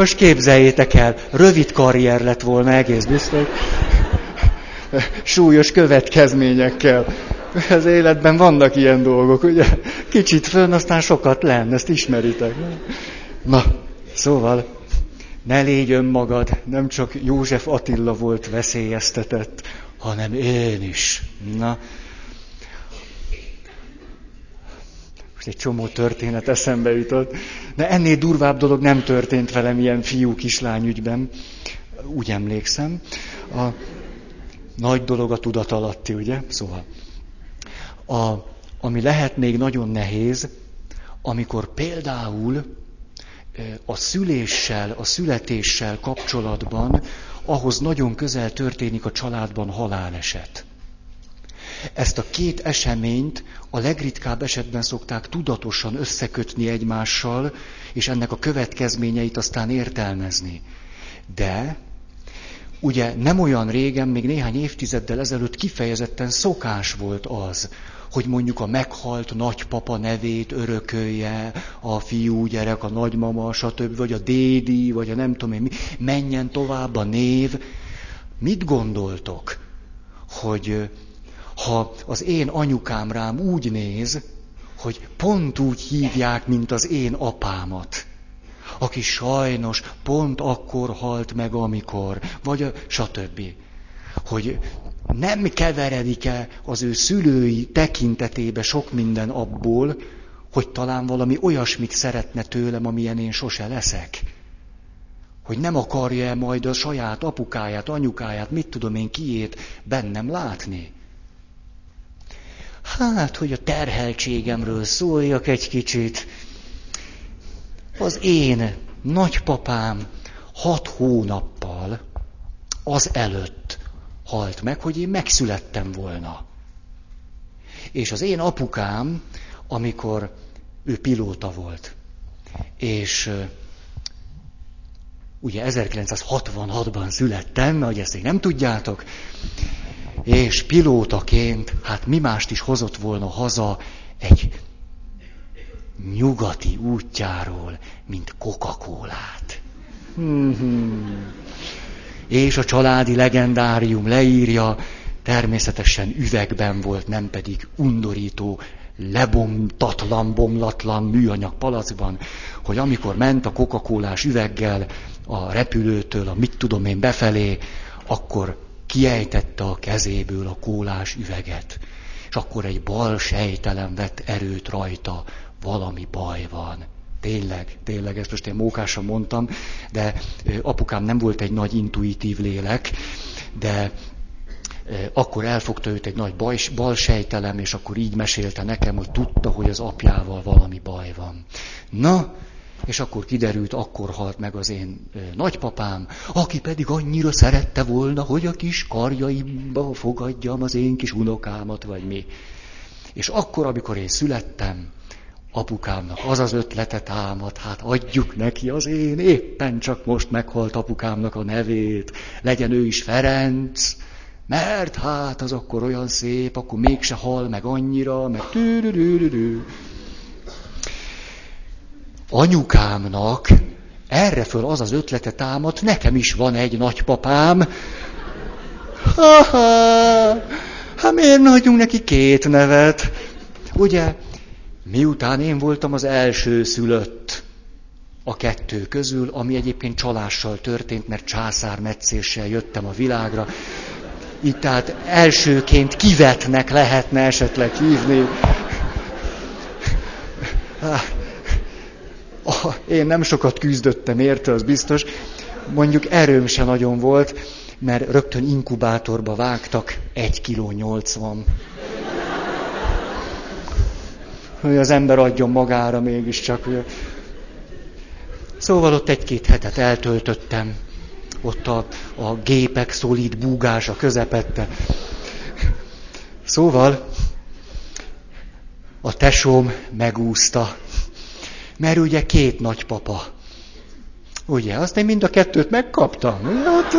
Most képzeljétek el, rövid karrier lett volna egész biztos. Súlyos következményekkel. Az életben vannak ilyen dolgok, ugye? Kicsit fönn, aztán sokat lenn, ezt ismeritek. Na, szóval, ne légy önmagad, nem csak József Attila volt veszélyeztetett, hanem én is. Na, most egy csomó történet eszembe jutott. De ennél durvább dolog nem történt velem ilyen fiú-kislány ügyben. Úgy emlékszem. A nagy dolog a tudatalatti, ugye? Szóval. A, ami lehet még nagyon nehéz, amikor például a szüléssel, a születéssel kapcsolatban ahhoz nagyon közel történik a családban haláleset. Ezt a két eseményt a legritkább esetben szokták tudatosan összekötni egymással, és ennek a következményeit aztán értelmezni. De ugye nem olyan régen, még néhány évtizeddel ezelőtt kifejezetten szokás volt az, hogy mondjuk a meghalt nagypapa nevét örökölje a fiú gyerek, a nagymama, stb., vagy a dédi, vagy a nem tudom én mi, menjen tovább a név. Mit gondoltok, hogy ha az én anyukám rám úgy néz, hogy pont úgy hívják, mint az én apámat, aki sajnos pont akkor halt meg, amikor, vagy a stb. Hogy nem keveredik-e az ő szülői tekintetébe sok minden abból, hogy talán valami olyasmit szeretne tőlem, amilyen én sose leszek. Hogy nem akarja-e majd a saját apukáját, anyukáját, mit tudom én kiét bennem látni. Hát, hogy a terheltségemről szóljak egy kicsit. Az én nagypapám hat hónappal az előtt halt meg, hogy én megszülettem volna. És az én apukám, amikor ő pilóta volt, és ugye 1966-ban születtem, hogy ezt még nem tudjátok, és pilótaként, hát mi mást is hozott volna haza egy nyugati útjáról, mint Coca-Colát. És a családi legendárium leírja, természetesen üvegben volt, nem pedig undorító, lebomtatlan, bomlatlan műanyag palacban, hogy amikor ment a coca üveggel a repülőtől, a mit tudom én befelé, akkor kiejtette a kezéből a kólás üveget. És akkor egy bal sejtelem vett erőt rajta, valami baj van. Tényleg, tényleg, ezt most én mókásan mondtam, de apukám nem volt egy nagy intuitív lélek, de akkor elfogta őt egy nagy baj, bal sejtelem, és akkor így mesélte nekem, hogy tudta, hogy az apjával valami baj van. Na, és akkor kiderült, akkor halt meg az én nagypapám, aki pedig annyira szerette volna, hogy a kis karjaimba fogadjam az én kis unokámat, vagy mi. És akkor, amikor én születtem, apukámnak az az ötlete támad, hát adjuk neki az én éppen csak most meghalt apukámnak a nevét, legyen ő is Ferenc, mert hát az akkor olyan szép, akkor mégse hal meg annyira, meg tűrűrűrű. Anyukámnak erre föl az az ötlete támad, nekem is van egy nagypapám. Ha-ha, hát miért adjunk neki két nevet? Ugye, miután én voltam az első szülött a kettő közül, ami egyébként csalással történt, mert császármetszéssel jöttem a világra, így tehát elsőként kivetnek lehetne esetleg hívni. Én nem sokat küzdöttem érte, az biztos. Mondjuk erőm se nagyon volt, mert rögtön inkubátorba vágtak, egy kiló nyolcvan. Hogy az ember adjon magára mégiscsak. Szóval ott egy-két hetet eltöltöttem ott a, a gépek szolid búgása közepette. Szóval a tesóm megúszta, mert ugye két nagypapa. Ugye, azt én mind a kettőt megkaptam. Hát,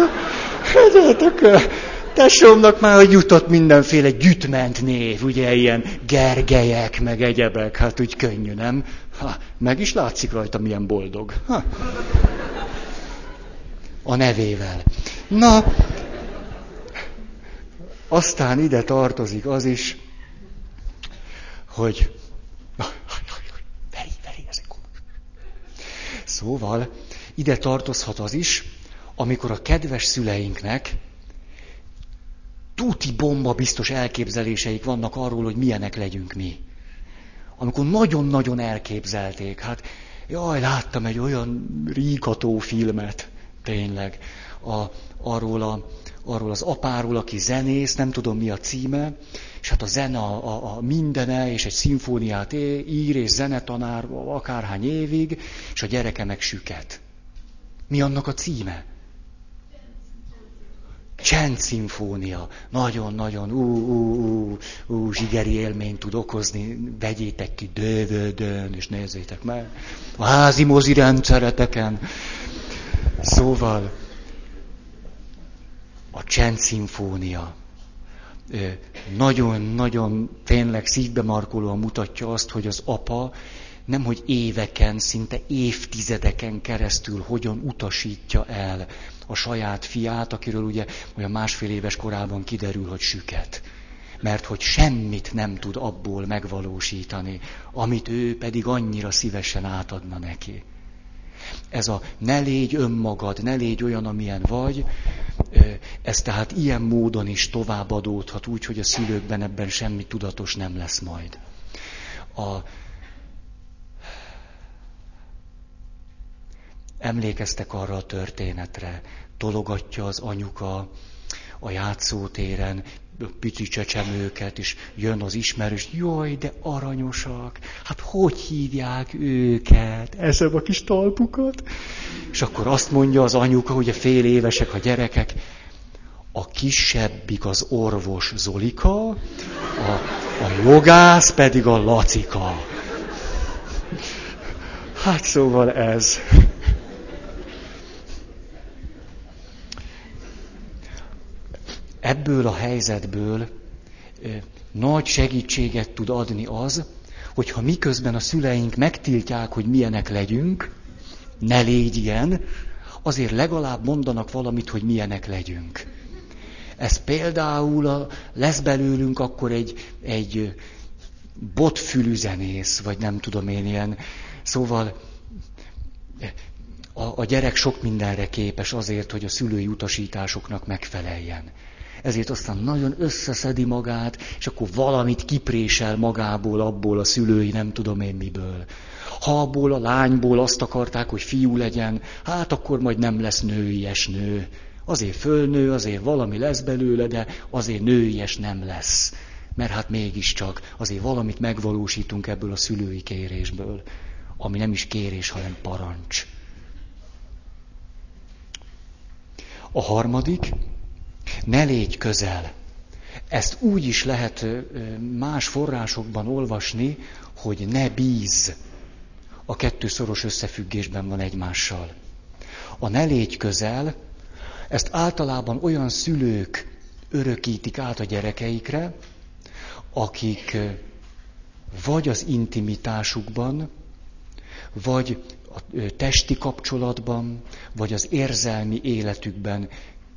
hát, hát tesómnak már jutott mindenféle gyütment név, ugye ilyen gergelyek, meg egyebek, hát úgy könnyű, nem? Ha, meg is látszik rajta, milyen boldog. Ha a nevével. Na, aztán ide tartozik az is, hogy Szóval ide tartozhat az is, amikor a kedves szüleinknek tuti bomba biztos elképzeléseik vannak arról, hogy milyenek legyünk mi. Amikor nagyon-nagyon elképzelték, hát jaj, láttam egy olyan ríkató filmet, Tényleg. A, arról, a, arról az apáról, aki zenész, nem tudom mi a címe, és hát a zene a, a, a mindene, és egy szimfóniát ír, és zenetanár akárhány évig, és a gyereke meg süket. Mi annak a címe? Csendszimfónia. Nagyon-nagyon ú, ú, ú, ú, zsigeri élményt tud okozni. Vegyétek ki dövödön, és nézzétek meg. A házi mozi rendszereteken. Szóval a csendszimfónia nagyon-nagyon tényleg szívbe markolóan mutatja azt, hogy az apa nem hogy éveken, szinte évtizedeken keresztül hogyan utasítja el a saját fiát, akiről ugye olyan másfél éves korában kiderül, hogy süket. Mert hogy semmit nem tud abból megvalósítani, amit ő pedig annyira szívesen átadna neki ez a ne légy önmagad, ne légy olyan, amilyen vagy, ez tehát ilyen módon is továbbadódhat, úgy, hogy a szülőkben ebben semmi tudatos nem lesz majd. A, emlékeztek arra a történetre, tologatja az anyuka a játszótéren, pici csecsemőket, és jön az ismerős, jaj, de aranyosak, hát hogy hívják őket, eszem a kis talpukat. És akkor azt mondja az anyuka, hogy a fél évesek a gyerekek, a kisebbik az orvos Zolika, a, a jogász pedig a Lacika. Hát szóval ez. Ebből a helyzetből nagy segítséget tud adni az, hogyha miközben a szüleink megtiltják, hogy milyenek legyünk, ne légy ilyen, azért legalább mondanak valamit, hogy milyenek legyünk. Ez például a, lesz belőlünk akkor egy, egy botfülű zenész, vagy nem tudom én ilyen. Szóval a, a gyerek sok mindenre képes azért, hogy a szülői utasításoknak megfeleljen. Ezért aztán nagyon összeszedi magát, és akkor valamit kiprésel magából, abból a szülői nem tudom én miből. Ha abból a lányból azt akarták, hogy fiú legyen, hát akkor majd nem lesz nőies nő. Azért fölnő, azért valami lesz belőle, de azért nőies nem lesz. Mert hát mégiscsak azért valamit megvalósítunk ebből a szülői kérésből, ami nem is kérés, hanem parancs. A harmadik, ne légy közel. Ezt úgy is lehet más forrásokban olvasni, hogy ne bíz. A kettő szoros összefüggésben van egymással. A ne légy közel, ezt általában olyan szülők örökítik át a gyerekeikre, akik vagy az intimitásukban, vagy a testi kapcsolatban, vagy az érzelmi életükben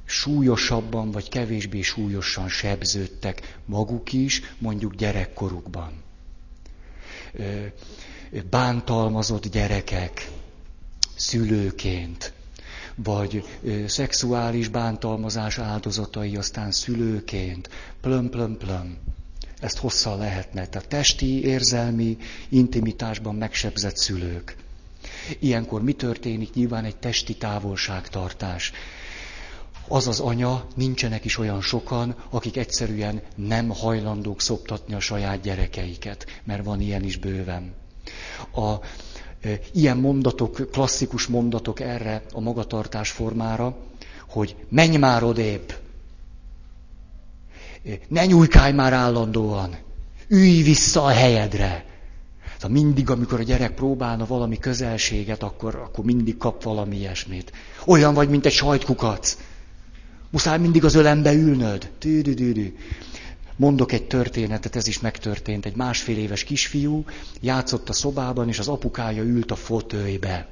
súlyosabban vagy kevésbé súlyosan sebződtek maguk is, mondjuk gyerekkorukban. Bántalmazott gyerekek szülőként, vagy szexuális bántalmazás áldozatai aztán szülőként, plöm, plöm, plöm. Ezt hosszan lehetne. Tehát testi, érzelmi, intimitásban megsebzett szülők. Ilyenkor mi történik? Nyilván egy testi távolságtartás az az anya, nincsenek is olyan sokan, akik egyszerűen nem hajlandók szoptatni a saját gyerekeiket, mert van ilyen is bőven. A, e, ilyen mondatok, klasszikus mondatok erre a magatartás formára, hogy menj már odébb, ne nyújkálj már állandóan, ülj vissza a helyedre. Szóval mindig, amikor a gyerek próbálna valami közelséget, akkor, akkor mindig kap valami ilyesmit. Olyan vagy, mint egy sajtkukac. Muszáj mindig az ölembe ülnöd. Tűdüdüdü. Mondok egy történetet, ez is megtörtént. Egy másfél éves kisfiú játszott a szobában, és az apukája ült a fotőjbe.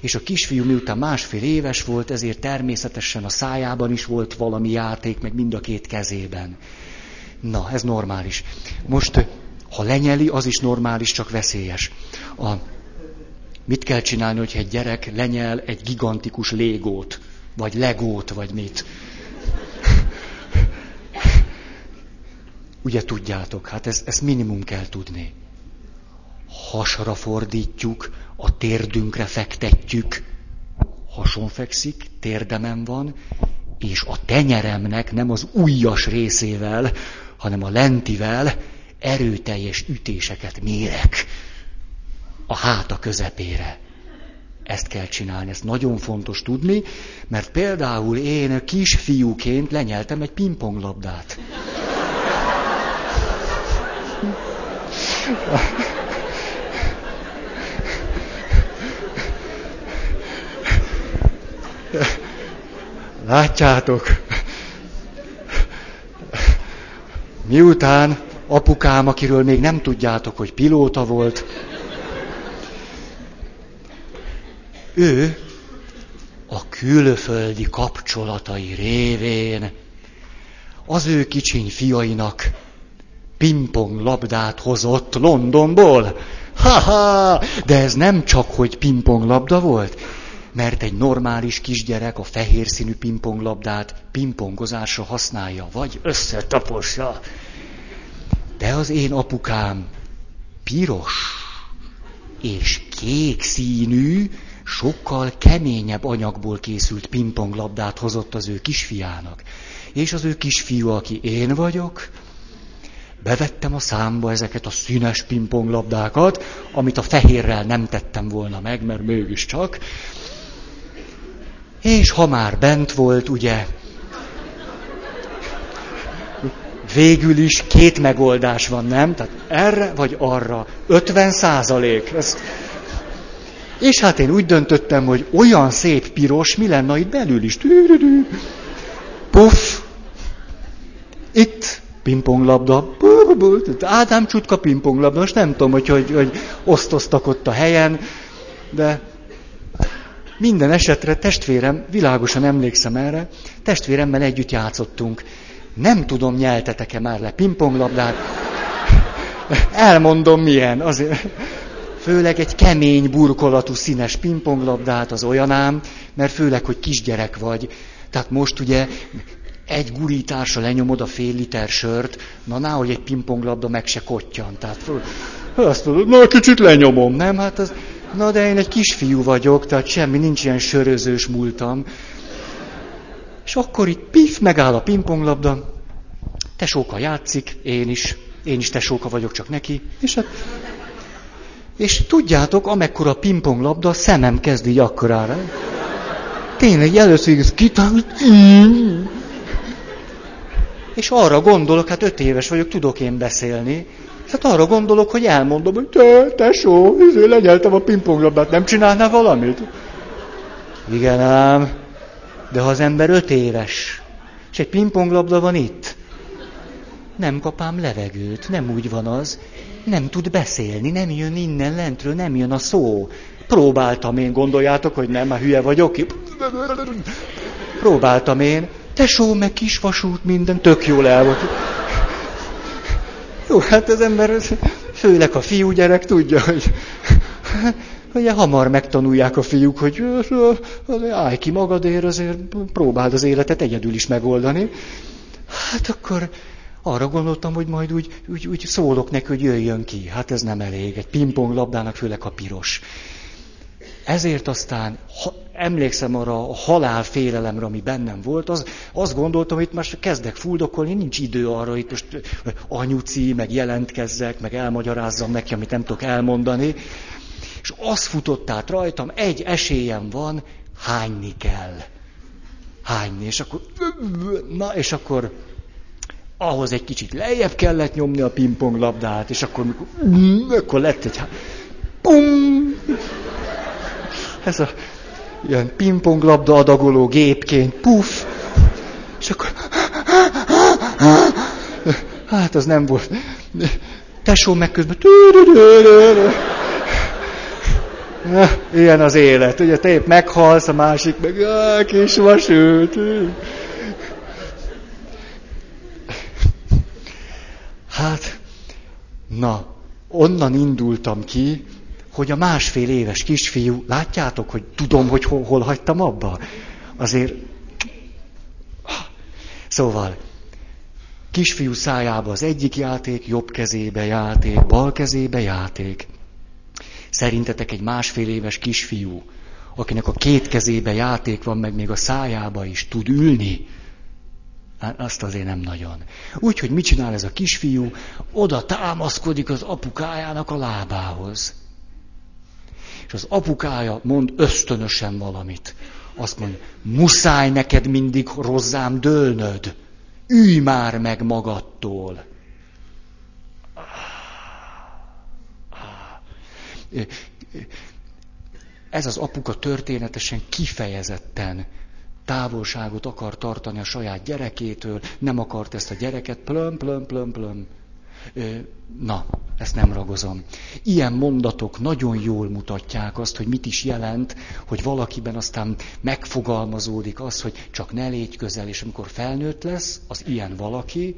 És a kisfiú miután másfél éves volt, ezért természetesen a szájában is volt valami játék, meg mind a két kezében. Na, ez normális. Most, ha lenyeli, az is normális, csak veszélyes. A, mit kell csinálni, hogyha egy gyerek lenyel egy gigantikus légót? Vagy legót, vagy mit. Ugye tudjátok, hát ez, ezt minimum kell tudni. Hasra fordítjuk, a térdünkre fektetjük, hason fekszik, térdemen van, és a tenyeremnek nem az ujjas részével, hanem a lentivel erőteljes ütéseket mérek a háta közepére. Ezt kell csinálni, ezt nagyon fontos tudni, mert például én kisfiúként lenyeltem egy pingponglabdát. Látjátok? Miután apukám, akiről még nem tudjátok, hogy pilóta volt, ő a külföldi kapcsolatai révén az ő kicsiny fiainak pingpong labdát hozott Londonból. Ha-ha! De ez nem csak, hogy pingpong labda volt, mert egy normális kisgyerek a fehér színű pingponglabdát pingpongozásra használja, vagy összetaposja. De az én apukám piros és kék színű, sokkal keményebb anyagból készült pingponglabdát hozott az ő kisfiának. És az ő kisfiú, aki én vagyok, bevettem a számba ezeket a színes pingponglabdákat, amit a fehérrel nem tettem volna meg, mert mégiscsak. És ha már bent volt, ugye, végül is két megoldás van, nem? Tehát erre vagy arra. 50 százalék. Ezt... És hát én úgy döntöttem, hogy olyan szép piros, mi lenne itt belül is. Puff! Itt pingponglabda. Ádám csutka pingponglabda. Most nem tudom, hogy, hogy, hogy osztoztak ott a helyen, de minden esetre testvérem, világosan emlékszem erre, testvéremmel együtt játszottunk. Nem tudom, nyeltetek-e már le pingponglabdát. Elmondom milyen. Azért. Főleg egy kemény, burkolatú, színes pingponglabdát az olyanám, mert főleg, hogy kisgyerek vagy. Tehát most ugye egy gurításra lenyomod a fél liter sört, na hogy egy pingponglabda meg se kottyan. Tehát azt mondod, na kicsit lenyomom, nem? Hát az, na de én egy kisfiú vagyok, tehát semmi, nincs ilyen sörözős múltam. És akkor itt pif, megáll a pingponglabda, tesóka játszik, én is, én is tesóka vagyok, csak neki, és hát és tudjátok, amekkora pingponglabda, a szemem kezd így akkorára. Tényleg, először ez kitált. És arra gondolok, hát öt éves vagyok, tudok én beszélni. Hát arra gondolok, hogy elmondom, hogy te, tesó, izé, legyeltem a pingponglabdát, nem csinálná valamit? Igen ám, de ha az ember öt éves, és egy pingponglabda van itt, nem kapám levegőt, nem úgy van az, nem tud beszélni, nem jön innen lentről, nem jön a szó. Próbáltam én, gondoljátok, hogy nem, már hülye vagyok. Próbáltam én, tesó, meg kisvasút, minden tök jól el volt. Jó, hát az ember, főleg a fiúgyerek tudja, hogy ugye hamar megtanulják a fiúk, hogy állj ki magadért, azért próbáld az életet egyedül is megoldani. Hát akkor arra gondoltam, hogy majd úgy, úgy, úgy szólok neki, hogy jöjjön ki. Hát ez nem elég. Egy pingpong labdának főleg a piros. Ezért aztán ha, emlékszem arra a halál ami bennem volt, az, azt gondoltam, hogy itt most kezdek fuldokolni, nincs idő arra, hogy most anyuci, meg jelentkezzek, meg elmagyarázzam neki, amit nem tudok elmondani. És az futott át rajtam, egy esélyem van, hányni kell. Hányni, és akkor, na, és akkor ahhoz egy kicsit lejjebb kellett nyomni a pingponglabdát, és akkor, mikor, akkor lett egy... Pum! Ez a ilyen pingponglabda adagoló gépként, puff, és akkor... Hát az nem volt. Tesó meg közben... Ilyen az élet. Ugye te épp meghalsz, a másik meg... Kis vasült. Hát, na, onnan indultam ki, hogy a másfél éves kisfiú, látjátok, hogy tudom, hogy hol, hol hagytam abba? Azért, szóval, kisfiú szájába az egyik játék, jobb kezébe játék, bal kezébe játék. Szerintetek egy másfél éves kisfiú, akinek a két kezébe játék van, meg még a szájába is tud ülni, Hát azt azért nem nagyon. Úgyhogy mit csinál ez a kisfiú? Oda támaszkodik az apukájának a lábához. És az apukája mond ösztönösen valamit. Azt mondja, muszáj neked mindig rozzám dőlnöd. Ülj már meg magadtól. Ez az apuka történetesen kifejezetten távolságot akar tartani a saját gyerekétől, nem akart ezt a gyereket, plöm, plöm, plöm, plöm. Na, ezt nem ragozom. Ilyen mondatok nagyon jól mutatják azt, hogy mit is jelent, hogy valakiben aztán megfogalmazódik az, hogy csak ne légy közel, és amikor felnőtt lesz az ilyen valaki,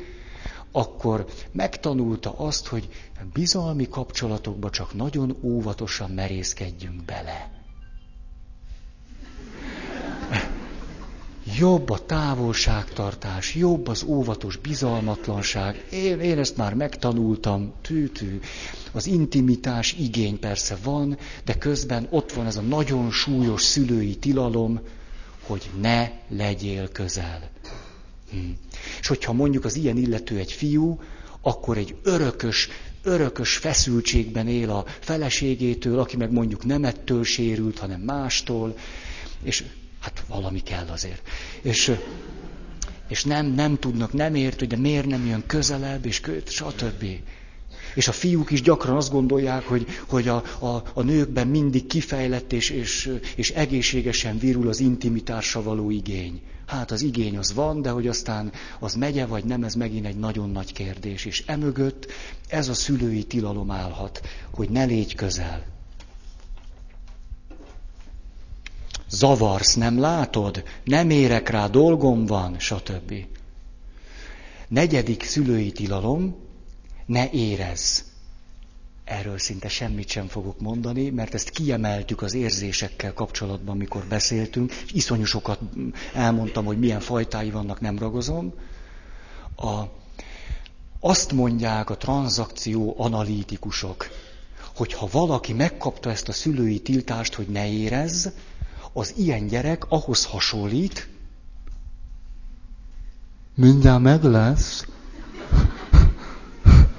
akkor megtanulta azt, hogy bizalmi kapcsolatokba csak nagyon óvatosan merészkedjünk bele. Jobb a távolságtartás, jobb az óvatos bizalmatlanság. Én, én ezt már megtanultam, tű-tű. Az intimitás igény persze van, de közben ott van ez a nagyon súlyos szülői tilalom, hogy ne legyél közel. Hm. És hogyha mondjuk az ilyen illető egy fiú, akkor egy örökös, örökös feszültségben él a feleségétől, aki meg mondjuk nem ettől sérült, hanem mástól, és hát valami kell azért. És, és nem, nem tudnak, nem ért, hogy de miért nem jön közelebb, és stb. És a fiúk is gyakran azt gondolják, hogy, hogy a, a, a nőkben mindig kifejlett és, és, és egészségesen virul az intimitásra való igény. Hát az igény az van, de hogy aztán az megye vagy nem, ez megint egy nagyon nagy kérdés. És emögött ez a szülői tilalom állhat, hogy ne légy közel. Zavarsz, nem látod? Nem érek rá, dolgom van, stb. Negyedik szülői tilalom, ne érezz. Erről szinte semmit sem fogok mondani, mert ezt kiemeltük az érzésekkel kapcsolatban, mikor beszéltünk, és iszonyú sokat elmondtam, hogy milyen fajtái vannak, nem ragozom. A, azt mondják a tranzakció analitikusok, hogy ha valaki megkapta ezt a szülői tiltást, hogy ne érezz, az ilyen gyerek ahhoz hasonlít, mindjárt meg lesz,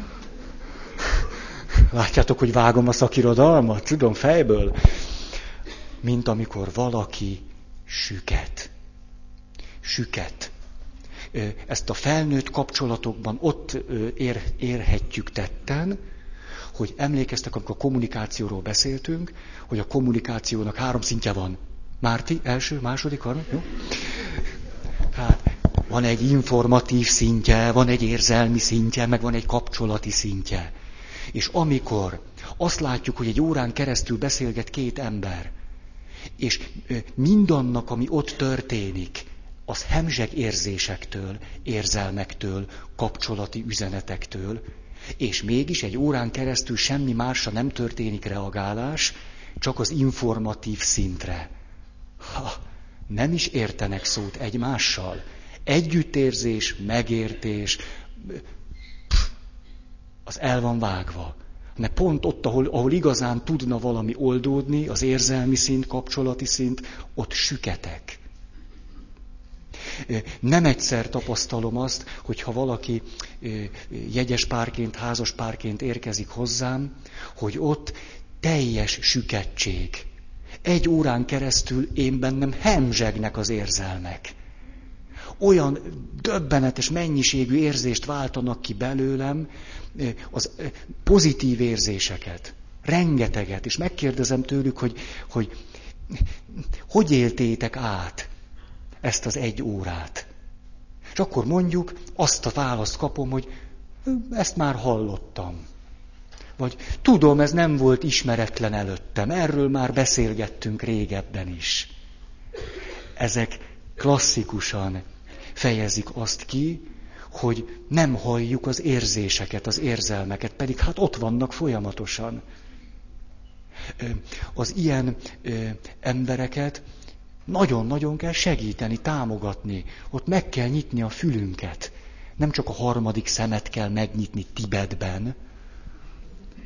Látjátok, hogy vágom a szakirodalmat? Tudom, fejből. Mint amikor valaki süket. Süket. Ezt a felnőtt kapcsolatokban ott ér, érhetjük tetten, hogy emlékeztek, amikor a kommunikációról beszéltünk, hogy a kommunikációnak három szintje van. Márti, első, második, harmadik, jó? Hát, van egy informatív szintje, van egy érzelmi szintje, meg van egy kapcsolati szintje. És amikor azt látjuk, hogy egy órán keresztül beszélget két ember, és mindannak, ami ott történik, az hemzseg érzésektől, érzelmektől, kapcsolati üzenetektől, és mégis egy órán keresztül semmi másra nem történik reagálás, csak az informatív szintre. Ha, nem is értenek szót egymással. Együttérzés, megértés, az el van vágva. Mert pont ott, ahol, ahol igazán tudna valami oldódni, az érzelmi szint, kapcsolati szint, ott süketek. Nem egyszer tapasztalom azt, hogy ha valaki jegyes párként, házas párként érkezik hozzám, hogy ott teljes süketség. Egy órán keresztül én bennem hemzsegnek az érzelmek. Olyan döbbenetes mennyiségű érzést váltanak ki belőlem, az pozitív érzéseket, rengeteget, és megkérdezem tőlük, hogy, hogy hogy éltétek át ezt az egy órát. És akkor mondjuk azt a választ kapom, hogy ezt már hallottam. Vagy tudom, ez nem volt ismeretlen előttem, erről már beszélgettünk régebben is. Ezek klasszikusan fejezik azt ki, hogy nem halljuk az érzéseket, az érzelmeket, pedig hát ott vannak folyamatosan. Az ilyen embereket nagyon-nagyon kell segíteni, támogatni. Ott meg kell nyitni a fülünket. Nem csak a harmadik szemet kell megnyitni Tibetben,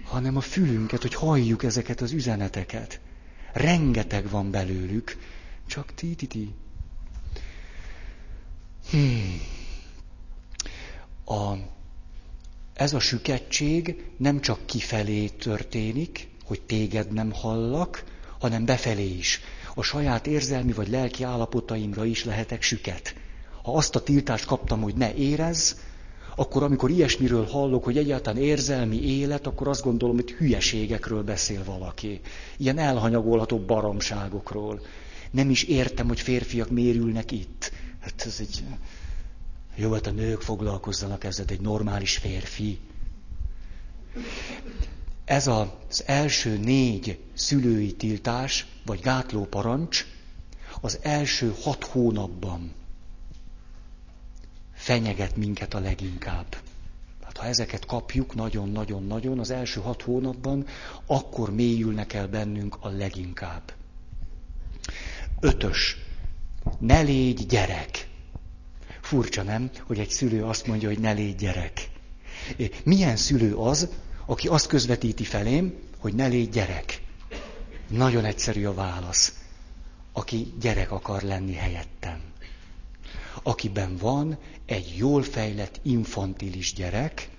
hanem a fülünket, hogy halljuk ezeket az üzeneteket. Rengeteg van belőlük, csak ti-ti-ti. Hmm a, ez a süketség nem csak kifelé történik, hogy téged nem hallak, hanem befelé is. A saját érzelmi vagy lelki állapotaimra is lehetek süket. Ha azt a tiltást kaptam, hogy ne érez, akkor amikor ilyesmiről hallok, hogy egyáltalán érzelmi élet, akkor azt gondolom, hogy hülyeségekről beszél valaki. Ilyen elhanyagolható baromságokról. Nem is értem, hogy férfiak mérülnek itt. Hát ez egy jó, hát a nők foglalkozzanak ezzel, egy normális férfi. Ez az első négy szülői tiltás, vagy gátló parancs, az első hat hónapban fenyeget minket a leginkább. Hát ha ezeket kapjuk nagyon-nagyon-nagyon az első hat hónapban, akkor mélyülnek el bennünk a leginkább. Ötös ne légy gyerek. Furcsa nem, hogy egy szülő azt mondja, hogy ne légy gyerek. Milyen szülő az, aki azt közvetíti felém, hogy ne légy gyerek? Nagyon egyszerű a válasz. Aki gyerek akar lenni helyettem. Akiben van egy jól fejlett infantilis gyerek,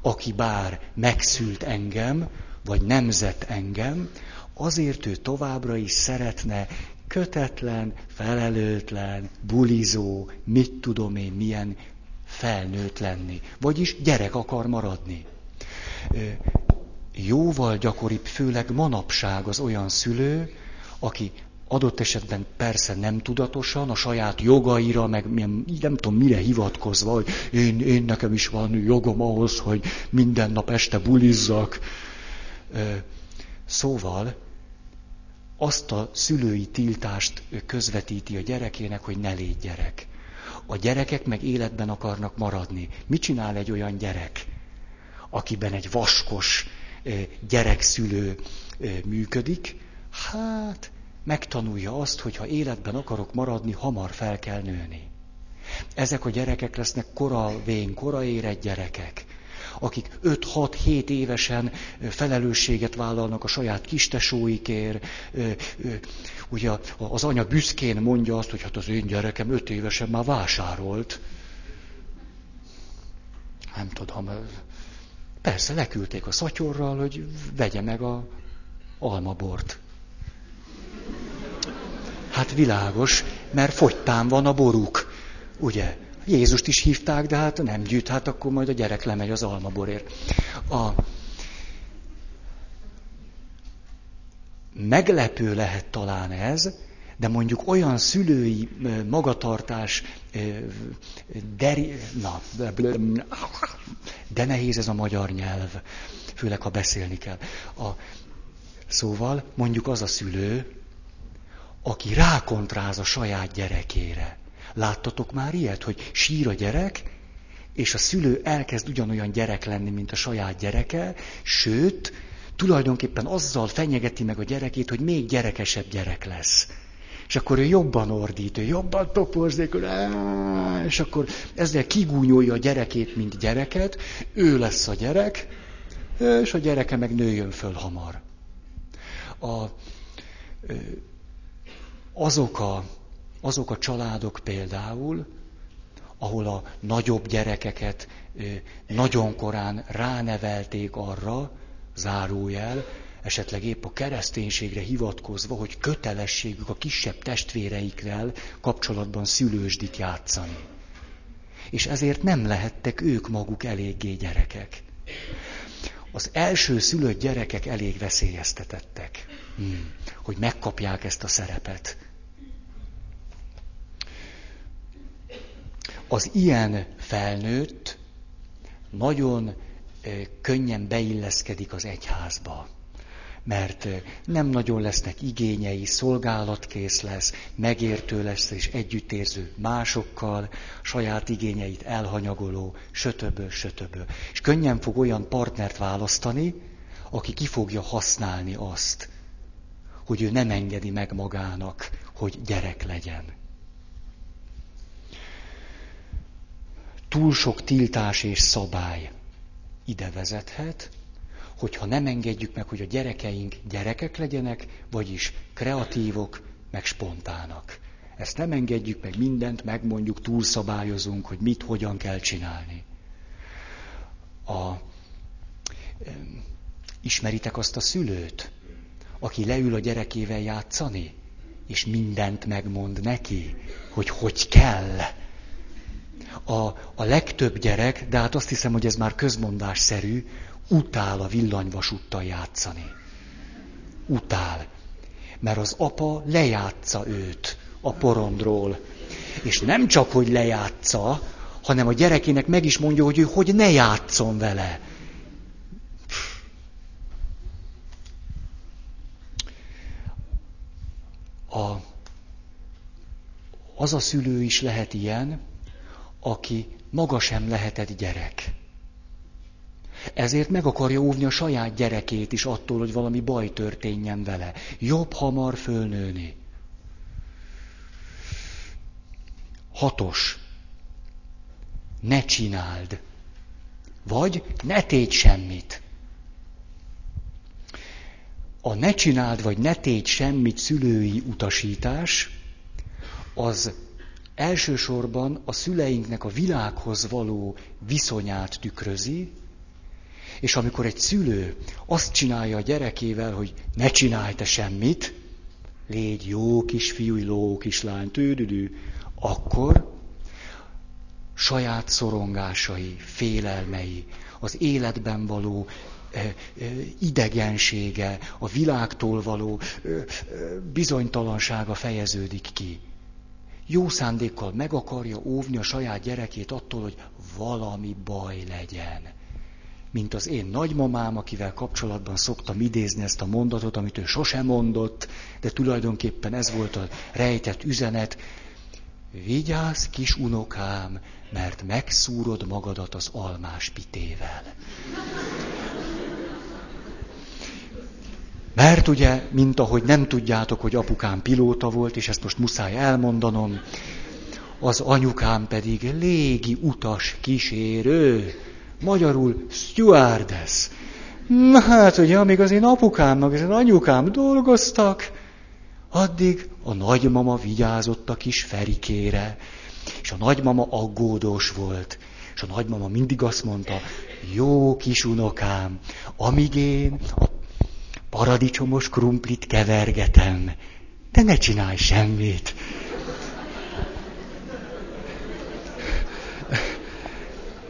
aki bár megszült engem, vagy nemzet engem, azért ő továbbra is szeretne kötetlen, felelőtlen, bulizó, mit tudom én, milyen felnőtt lenni. Vagyis gyerek akar maradni. Jóval gyakoribb, főleg manapság az olyan szülő, aki adott esetben persze nem tudatosan, a saját jogaira, meg nem tudom mire hivatkozva, hogy én, én nekem is van jogom ahhoz, hogy minden nap este bulizzak. Szóval azt a szülői tiltást közvetíti a gyerekének, hogy ne légy gyerek. A gyerekek meg életben akarnak maradni. Mit csinál egy olyan gyerek, akiben egy vaskos gyerekszülő működik? Hát, megtanulja azt, hogy ha életben akarok maradni, hamar fel kell nőni. Ezek a gyerekek lesznek kora vén, kora érett gyerekek akik 5-6-7 évesen felelősséget vállalnak a saját kistesóikért. Ugye az anya büszkén mondja azt, hogy hát az én gyerekem 5 évesen már vásárolt. Nem tudom. Persze leküldték a szatyorral, hogy vegye meg a almabort. Hát világos, mert fogytán van a boruk, ugye? Jézust is hívták, de hát nem gyűjt, hát akkor majd a gyerek lemegy az almaborért. A... Meglepő lehet talán ez, de mondjuk olyan szülői magatartás, deri, na, de nehéz ez a magyar nyelv, főleg ha beszélni kell. A, szóval mondjuk az a szülő, aki rákontráz a saját gyerekére. Láttatok már ilyet, hogy sír a gyerek, és a szülő elkezd ugyanolyan gyerek lenni, mint a saját gyereke, sőt, tulajdonképpen azzal fenyegeti meg a gyerekét, hogy még gyerekesebb gyerek lesz. És akkor ő jobban ordít, ő jobban toporzékol, és akkor ezzel kigúnyolja a gyerekét, mint gyereket, ő lesz a gyerek, és a gyereke meg nőjön föl hamar. A, azok a azok a családok például, ahol a nagyobb gyerekeket nagyon korán ránevelték arra, zárójel, esetleg épp a kereszténységre hivatkozva, hogy kötelességük a kisebb testvéreikkel kapcsolatban szülősdit játszani. És ezért nem lehettek ők maguk eléggé gyerekek. Az első szülött gyerekek elég veszélyeztetettek, hmm, hogy megkapják ezt a szerepet. Az ilyen felnőtt nagyon könnyen beilleszkedik az egyházba, mert nem nagyon lesznek igényei, szolgálatkész lesz, megértő lesz és együttérző másokkal, saját igényeit elhanyagoló, sötöbö, sötöbö. És könnyen fog olyan partnert választani, aki ki fogja használni azt, hogy ő nem engedi meg magának, hogy gyerek legyen. Túl sok tiltás és szabály ide vezethet, hogyha nem engedjük meg, hogy a gyerekeink gyerekek legyenek, vagyis kreatívok, meg spontának. Ezt nem engedjük meg, mindent megmondjuk, túlszabályozunk, hogy mit, hogyan kell csinálni. A, ismeritek azt a szülőt, aki leül a gyerekével játszani, és mindent megmond neki, hogy hogy kell a, a legtöbb gyerek, de hát azt hiszem, hogy ez már közmondásszerű, utál a villanyvasúttal játszani. Utál. Mert az apa lejátsza őt a porondról. És nem csak, hogy lejátsza, hanem a gyerekének meg is mondja, hogy ő hogy ne játszon vele. A, az a szülő is lehet ilyen, aki maga sem lehetett gyerek. Ezért meg akarja óvni a saját gyerekét is attól, hogy valami baj történjen vele. Jobb hamar fölnőni. Hatos. Ne csináld. Vagy ne tégy semmit. A ne csináld, vagy ne tégy semmit szülői utasítás, az elsősorban a szüleinknek a világhoz való viszonyát tükrözi, és amikor egy szülő azt csinálja a gyerekével, hogy ne csinálj te semmit, légy jó kisfiú, jó kislány, tűdüdű, akkor saját szorongásai, félelmei, az életben való idegensége, a világtól való bizonytalansága fejeződik ki. Jó szándékkal meg akarja óvni a saját gyerekét attól, hogy valami baj legyen. Mint az én nagymamám, akivel kapcsolatban szoktam idézni ezt a mondatot, amit ő sosem mondott, de tulajdonképpen ez volt a rejtett üzenet. Vigyázz, kis unokám, mert megszúrod magadat az almás pitével. Mert ugye, mint ahogy nem tudjátok, hogy apukám pilóta volt, és ezt most muszáj elmondanom, az anyukám pedig légi utas kísérő, magyarul stewardess. Na hát ugye, amíg az én apukámnak, az én anyukám dolgoztak, addig a nagymama vigyázott a kis Ferikére, és a nagymama aggódós volt. És a nagymama mindig azt mondta, jó kis unokám, amíg én a paradicsomos krumplit kevergetem, de ne csinálj semmit.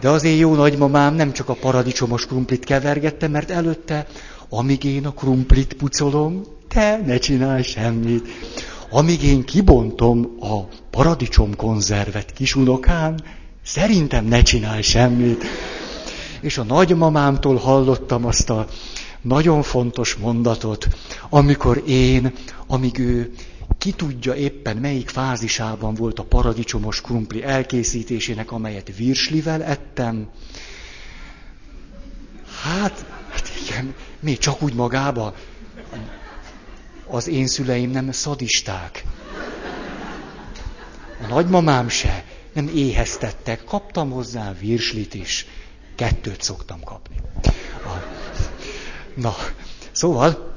De az én jó nagymamám nem csak a paradicsomos krumplit kevergette, mert előtte, amíg én a krumplit pucolom, te ne csinálj semmit. Amíg én kibontom a paradicsom konzervet kisunokán, szerintem ne csinálj semmit. És a nagymamámtól hallottam azt a nagyon fontos mondatot, amikor én, amíg ő ki tudja éppen melyik fázisában volt a paradicsomos krumpli elkészítésének, amelyet virslivel ettem. Hát, hát igen, még csak úgy magába. Az én szüleim nem szadisták. A nagymamám se. Nem éheztettek. Kaptam hozzá virslit is. Kettőt szoktam kapni. A... Na, szóval,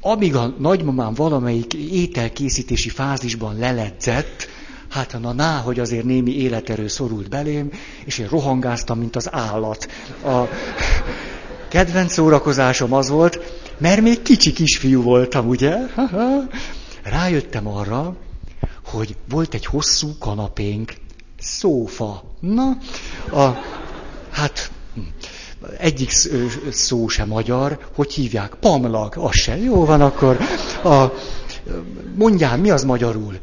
amíg a nagymamám valamelyik ételkészítési fázisban leledzett, hát na, na, hogy azért némi életerő szorult belém, és én rohangáztam, mint az állat. A kedvenc szórakozásom az volt, mert még kicsi kisfiú voltam, ugye? Rájöttem arra, hogy volt egy hosszú kanapénk, szófa. Na, a, hát egyik szó sem magyar, hogy hívják? Pamlag, az se. Jó van akkor. A, mondjál, mi az magyarul?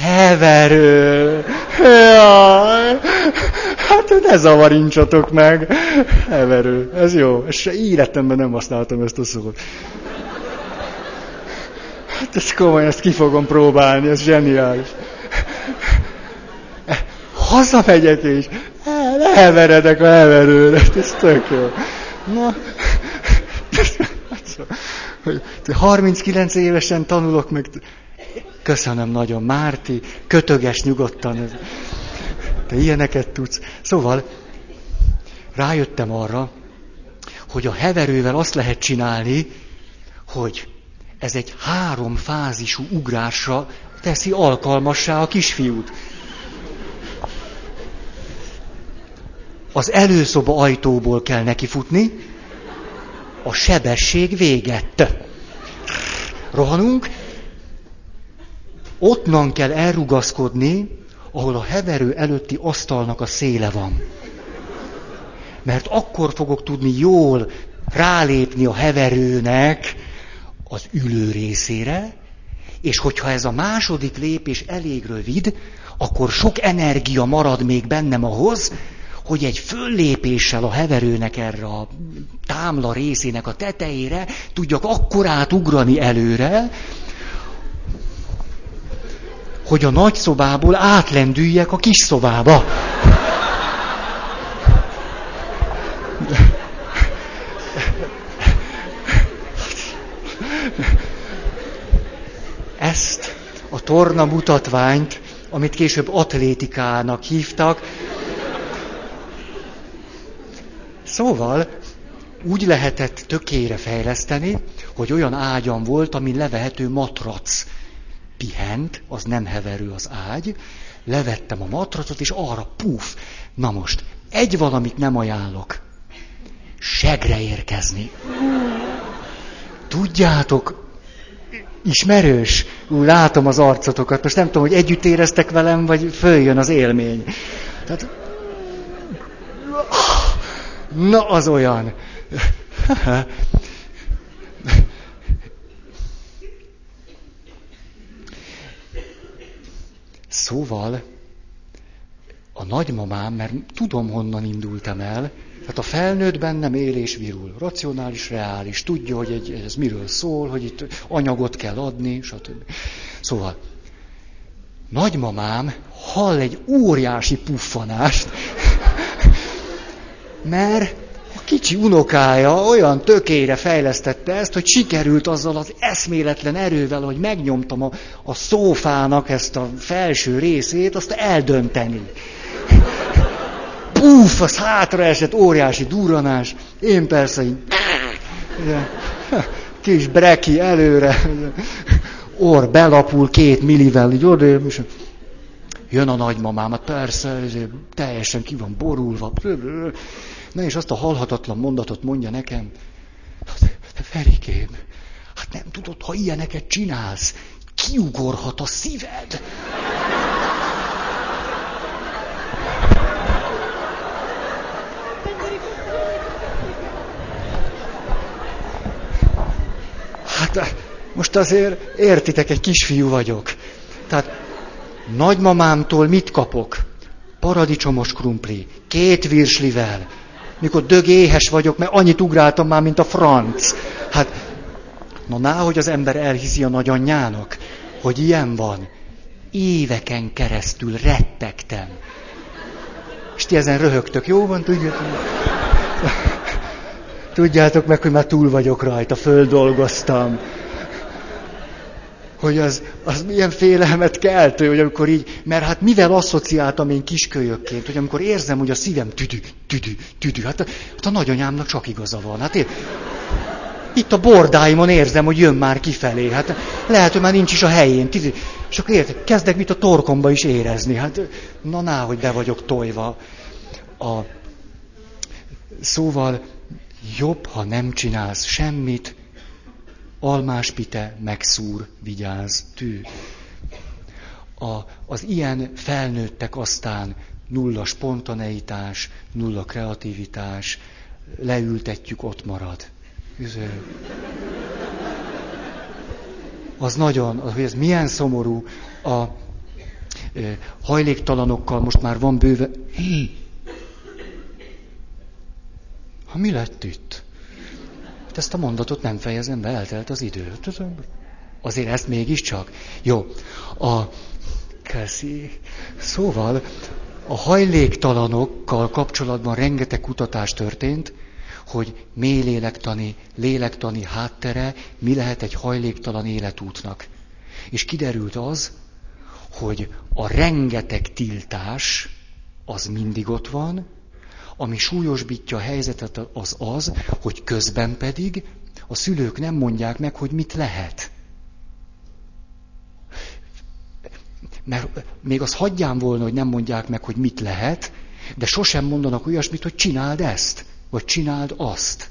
Heverő. Jaj. Hát ne zavarincsatok meg. Heverő. Ez jó. És életemben nem használtam ezt a szót. Hát ez komoly, ezt ki fogom próbálni, ez zseniális. Hazamegyek és elveredek a heverőre, ez tök jó. Na, hogy 39 évesen tanulok meg. Köszönöm nagyon, Márti, kötöges nyugodtan. Te ilyeneket tudsz. Szóval rájöttem arra, hogy a heverővel azt lehet csinálni, hogy ez egy három fázisú ugrásra teszi alkalmassá a kisfiút. Az előszoba ajtóból kell nekifutni, a sebesség véget. Rohanunk, ottnan kell elrugaszkodni, ahol a heverő előtti asztalnak a széle van. Mert akkor fogok tudni jól rálépni a heverőnek az ülő részére, és hogyha ez a második lépés elég rövid, akkor sok energia marad még bennem ahhoz, hogy egy föllépéssel a heverőnek erre a támla részének a tetejére tudjak akkorát ugrani előre, hogy a nagy szobából átlendüljek a kis szobába. Ezt a torna mutatványt amit később atlétikának hívtak. Szóval úgy lehetett tökére fejleszteni, hogy olyan ágyam volt, ami levehető matrac. Pihent, az nem heverő az ágy, levettem a matracot, és arra puf. Na most, egy valamit nem ajánlok. Segre érkezni. Tudjátok, ismerős? Ú, látom az arcotokat. Most nem tudom, hogy együtt éreztek velem, vagy följön az élmény. Tehát, na, az olyan. Szóval a nagymamám, mert tudom, honnan indultam el, tehát a felnőtt bennem él és virul. Racionális, reális, tudja, hogy egy, ez miről szól, hogy itt anyagot kell adni, stb. Szóval, nagymamám hall egy óriási puffanást, mert a kicsi unokája olyan tökére fejlesztette ezt, hogy sikerült azzal az eszméletlen erővel, hogy megnyomtam a, a szófának ezt a felső részét, azt eldönteni. Puf, az hátra esett, óriási duranás. Én persze így, kis breki előre, orr belapul két millivel, így oda, és jön a nagymamám, hát persze, teljesen ki van borulva. Na és azt a halhatatlan mondatot mondja nekem, Ferikém, hát nem tudod, ha ilyeneket csinálsz, kiugorhat a szíved. Hát most azért értitek, egy kisfiú vagyok. Tehát nagymamámtól mit kapok? Paradicsomos krumpli, két virslivel, mikor dög éhes vagyok, mert annyit ugráltam már, mint a franc. Hát, na ná, hogy az ember elhiszi a nagyanyjának, hogy ilyen van. Éveken keresztül rettegtem. És ti ezen röhögtök, jó van, tudjátok? Tudjátok meg, hogy már túl vagyok rajta, földolgoztam hogy az, az milyen félelmet keltő, hogy amikor így, mert hát mivel asszociáltam én kiskölyökként, hogy amikor érzem, hogy a szívem tüdü, tüdü, tüdü, hát hát a nagyanyámnak csak igaza van. Hát én, itt a bordáimon érzem, hogy jön már kifelé. Hát lehet, hogy már nincs is a helyén. Tüdü. És akkor érted, kezdek mit a torkomba is érezni. Hát na ná, hogy be vagyok tojva. A, szóval jobb, ha nem csinálsz semmit, almáspite megszúr, vigyáz, tű. A, az ilyen felnőttek aztán nulla spontaneitás, nulla kreativitás, leültetjük, ott marad. Az nagyon, hogy ez milyen szomorú, a hajléktalanokkal most már van bőve. Ha mi lett itt? Hát ezt a mondatot nem fejezem be, eltelt az idő. Azért ezt mégiscsak. Jó. A Keszi. Szóval a hajléktalanokkal kapcsolatban rengeteg kutatás történt, hogy mély lélektani, lélektani háttere mi lehet egy hajléktalan életútnak. És kiderült az, hogy a rengeteg tiltás az mindig ott van, ami súlyosbítja a helyzetet az az, hogy közben pedig a szülők nem mondják meg, hogy mit lehet. Mert még az hagyján volna, hogy nem mondják meg, hogy mit lehet, de sosem mondanak olyasmit, hogy csináld ezt, vagy csináld azt.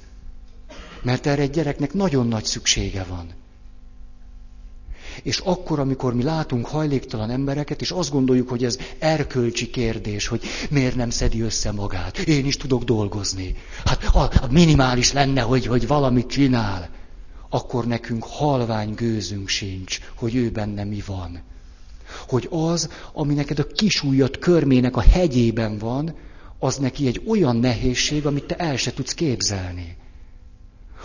Mert erre egy gyereknek nagyon nagy szüksége van. És akkor, amikor mi látunk hajléktalan embereket, és azt gondoljuk, hogy ez erkölcsi kérdés, hogy miért nem szedi össze magát. Én is tudok dolgozni. Hát a, a minimális lenne, hogy, hogy valamit csinál. Akkor nekünk halvány gőzünk sincs, hogy ő benne mi van. Hogy az, ami neked a kisújat körmének a hegyében van, az neki egy olyan nehézség, amit te el se tudsz képzelni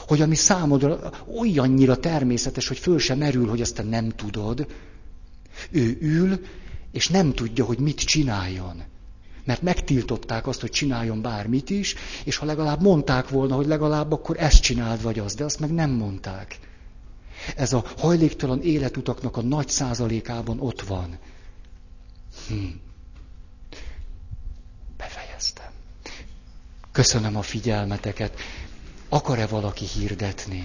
hogy ami számodra olyannyira természetes, hogy föl sem merül, hogy ezt te nem tudod, ő ül, és nem tudja, hogy mit csináljon. Mert megtiltották azt, hogy csináljon bármit is, és ha legalább mondták volna, hogy legalább akkor ezt csináld vagy az, de azt meg nem mondták. Ez a hajléktalan életutaknak a nagy százalékában ott van. Hm. Befejeztem. Köszönöm a figyelmeteket. Akar-e valaki hirdetni?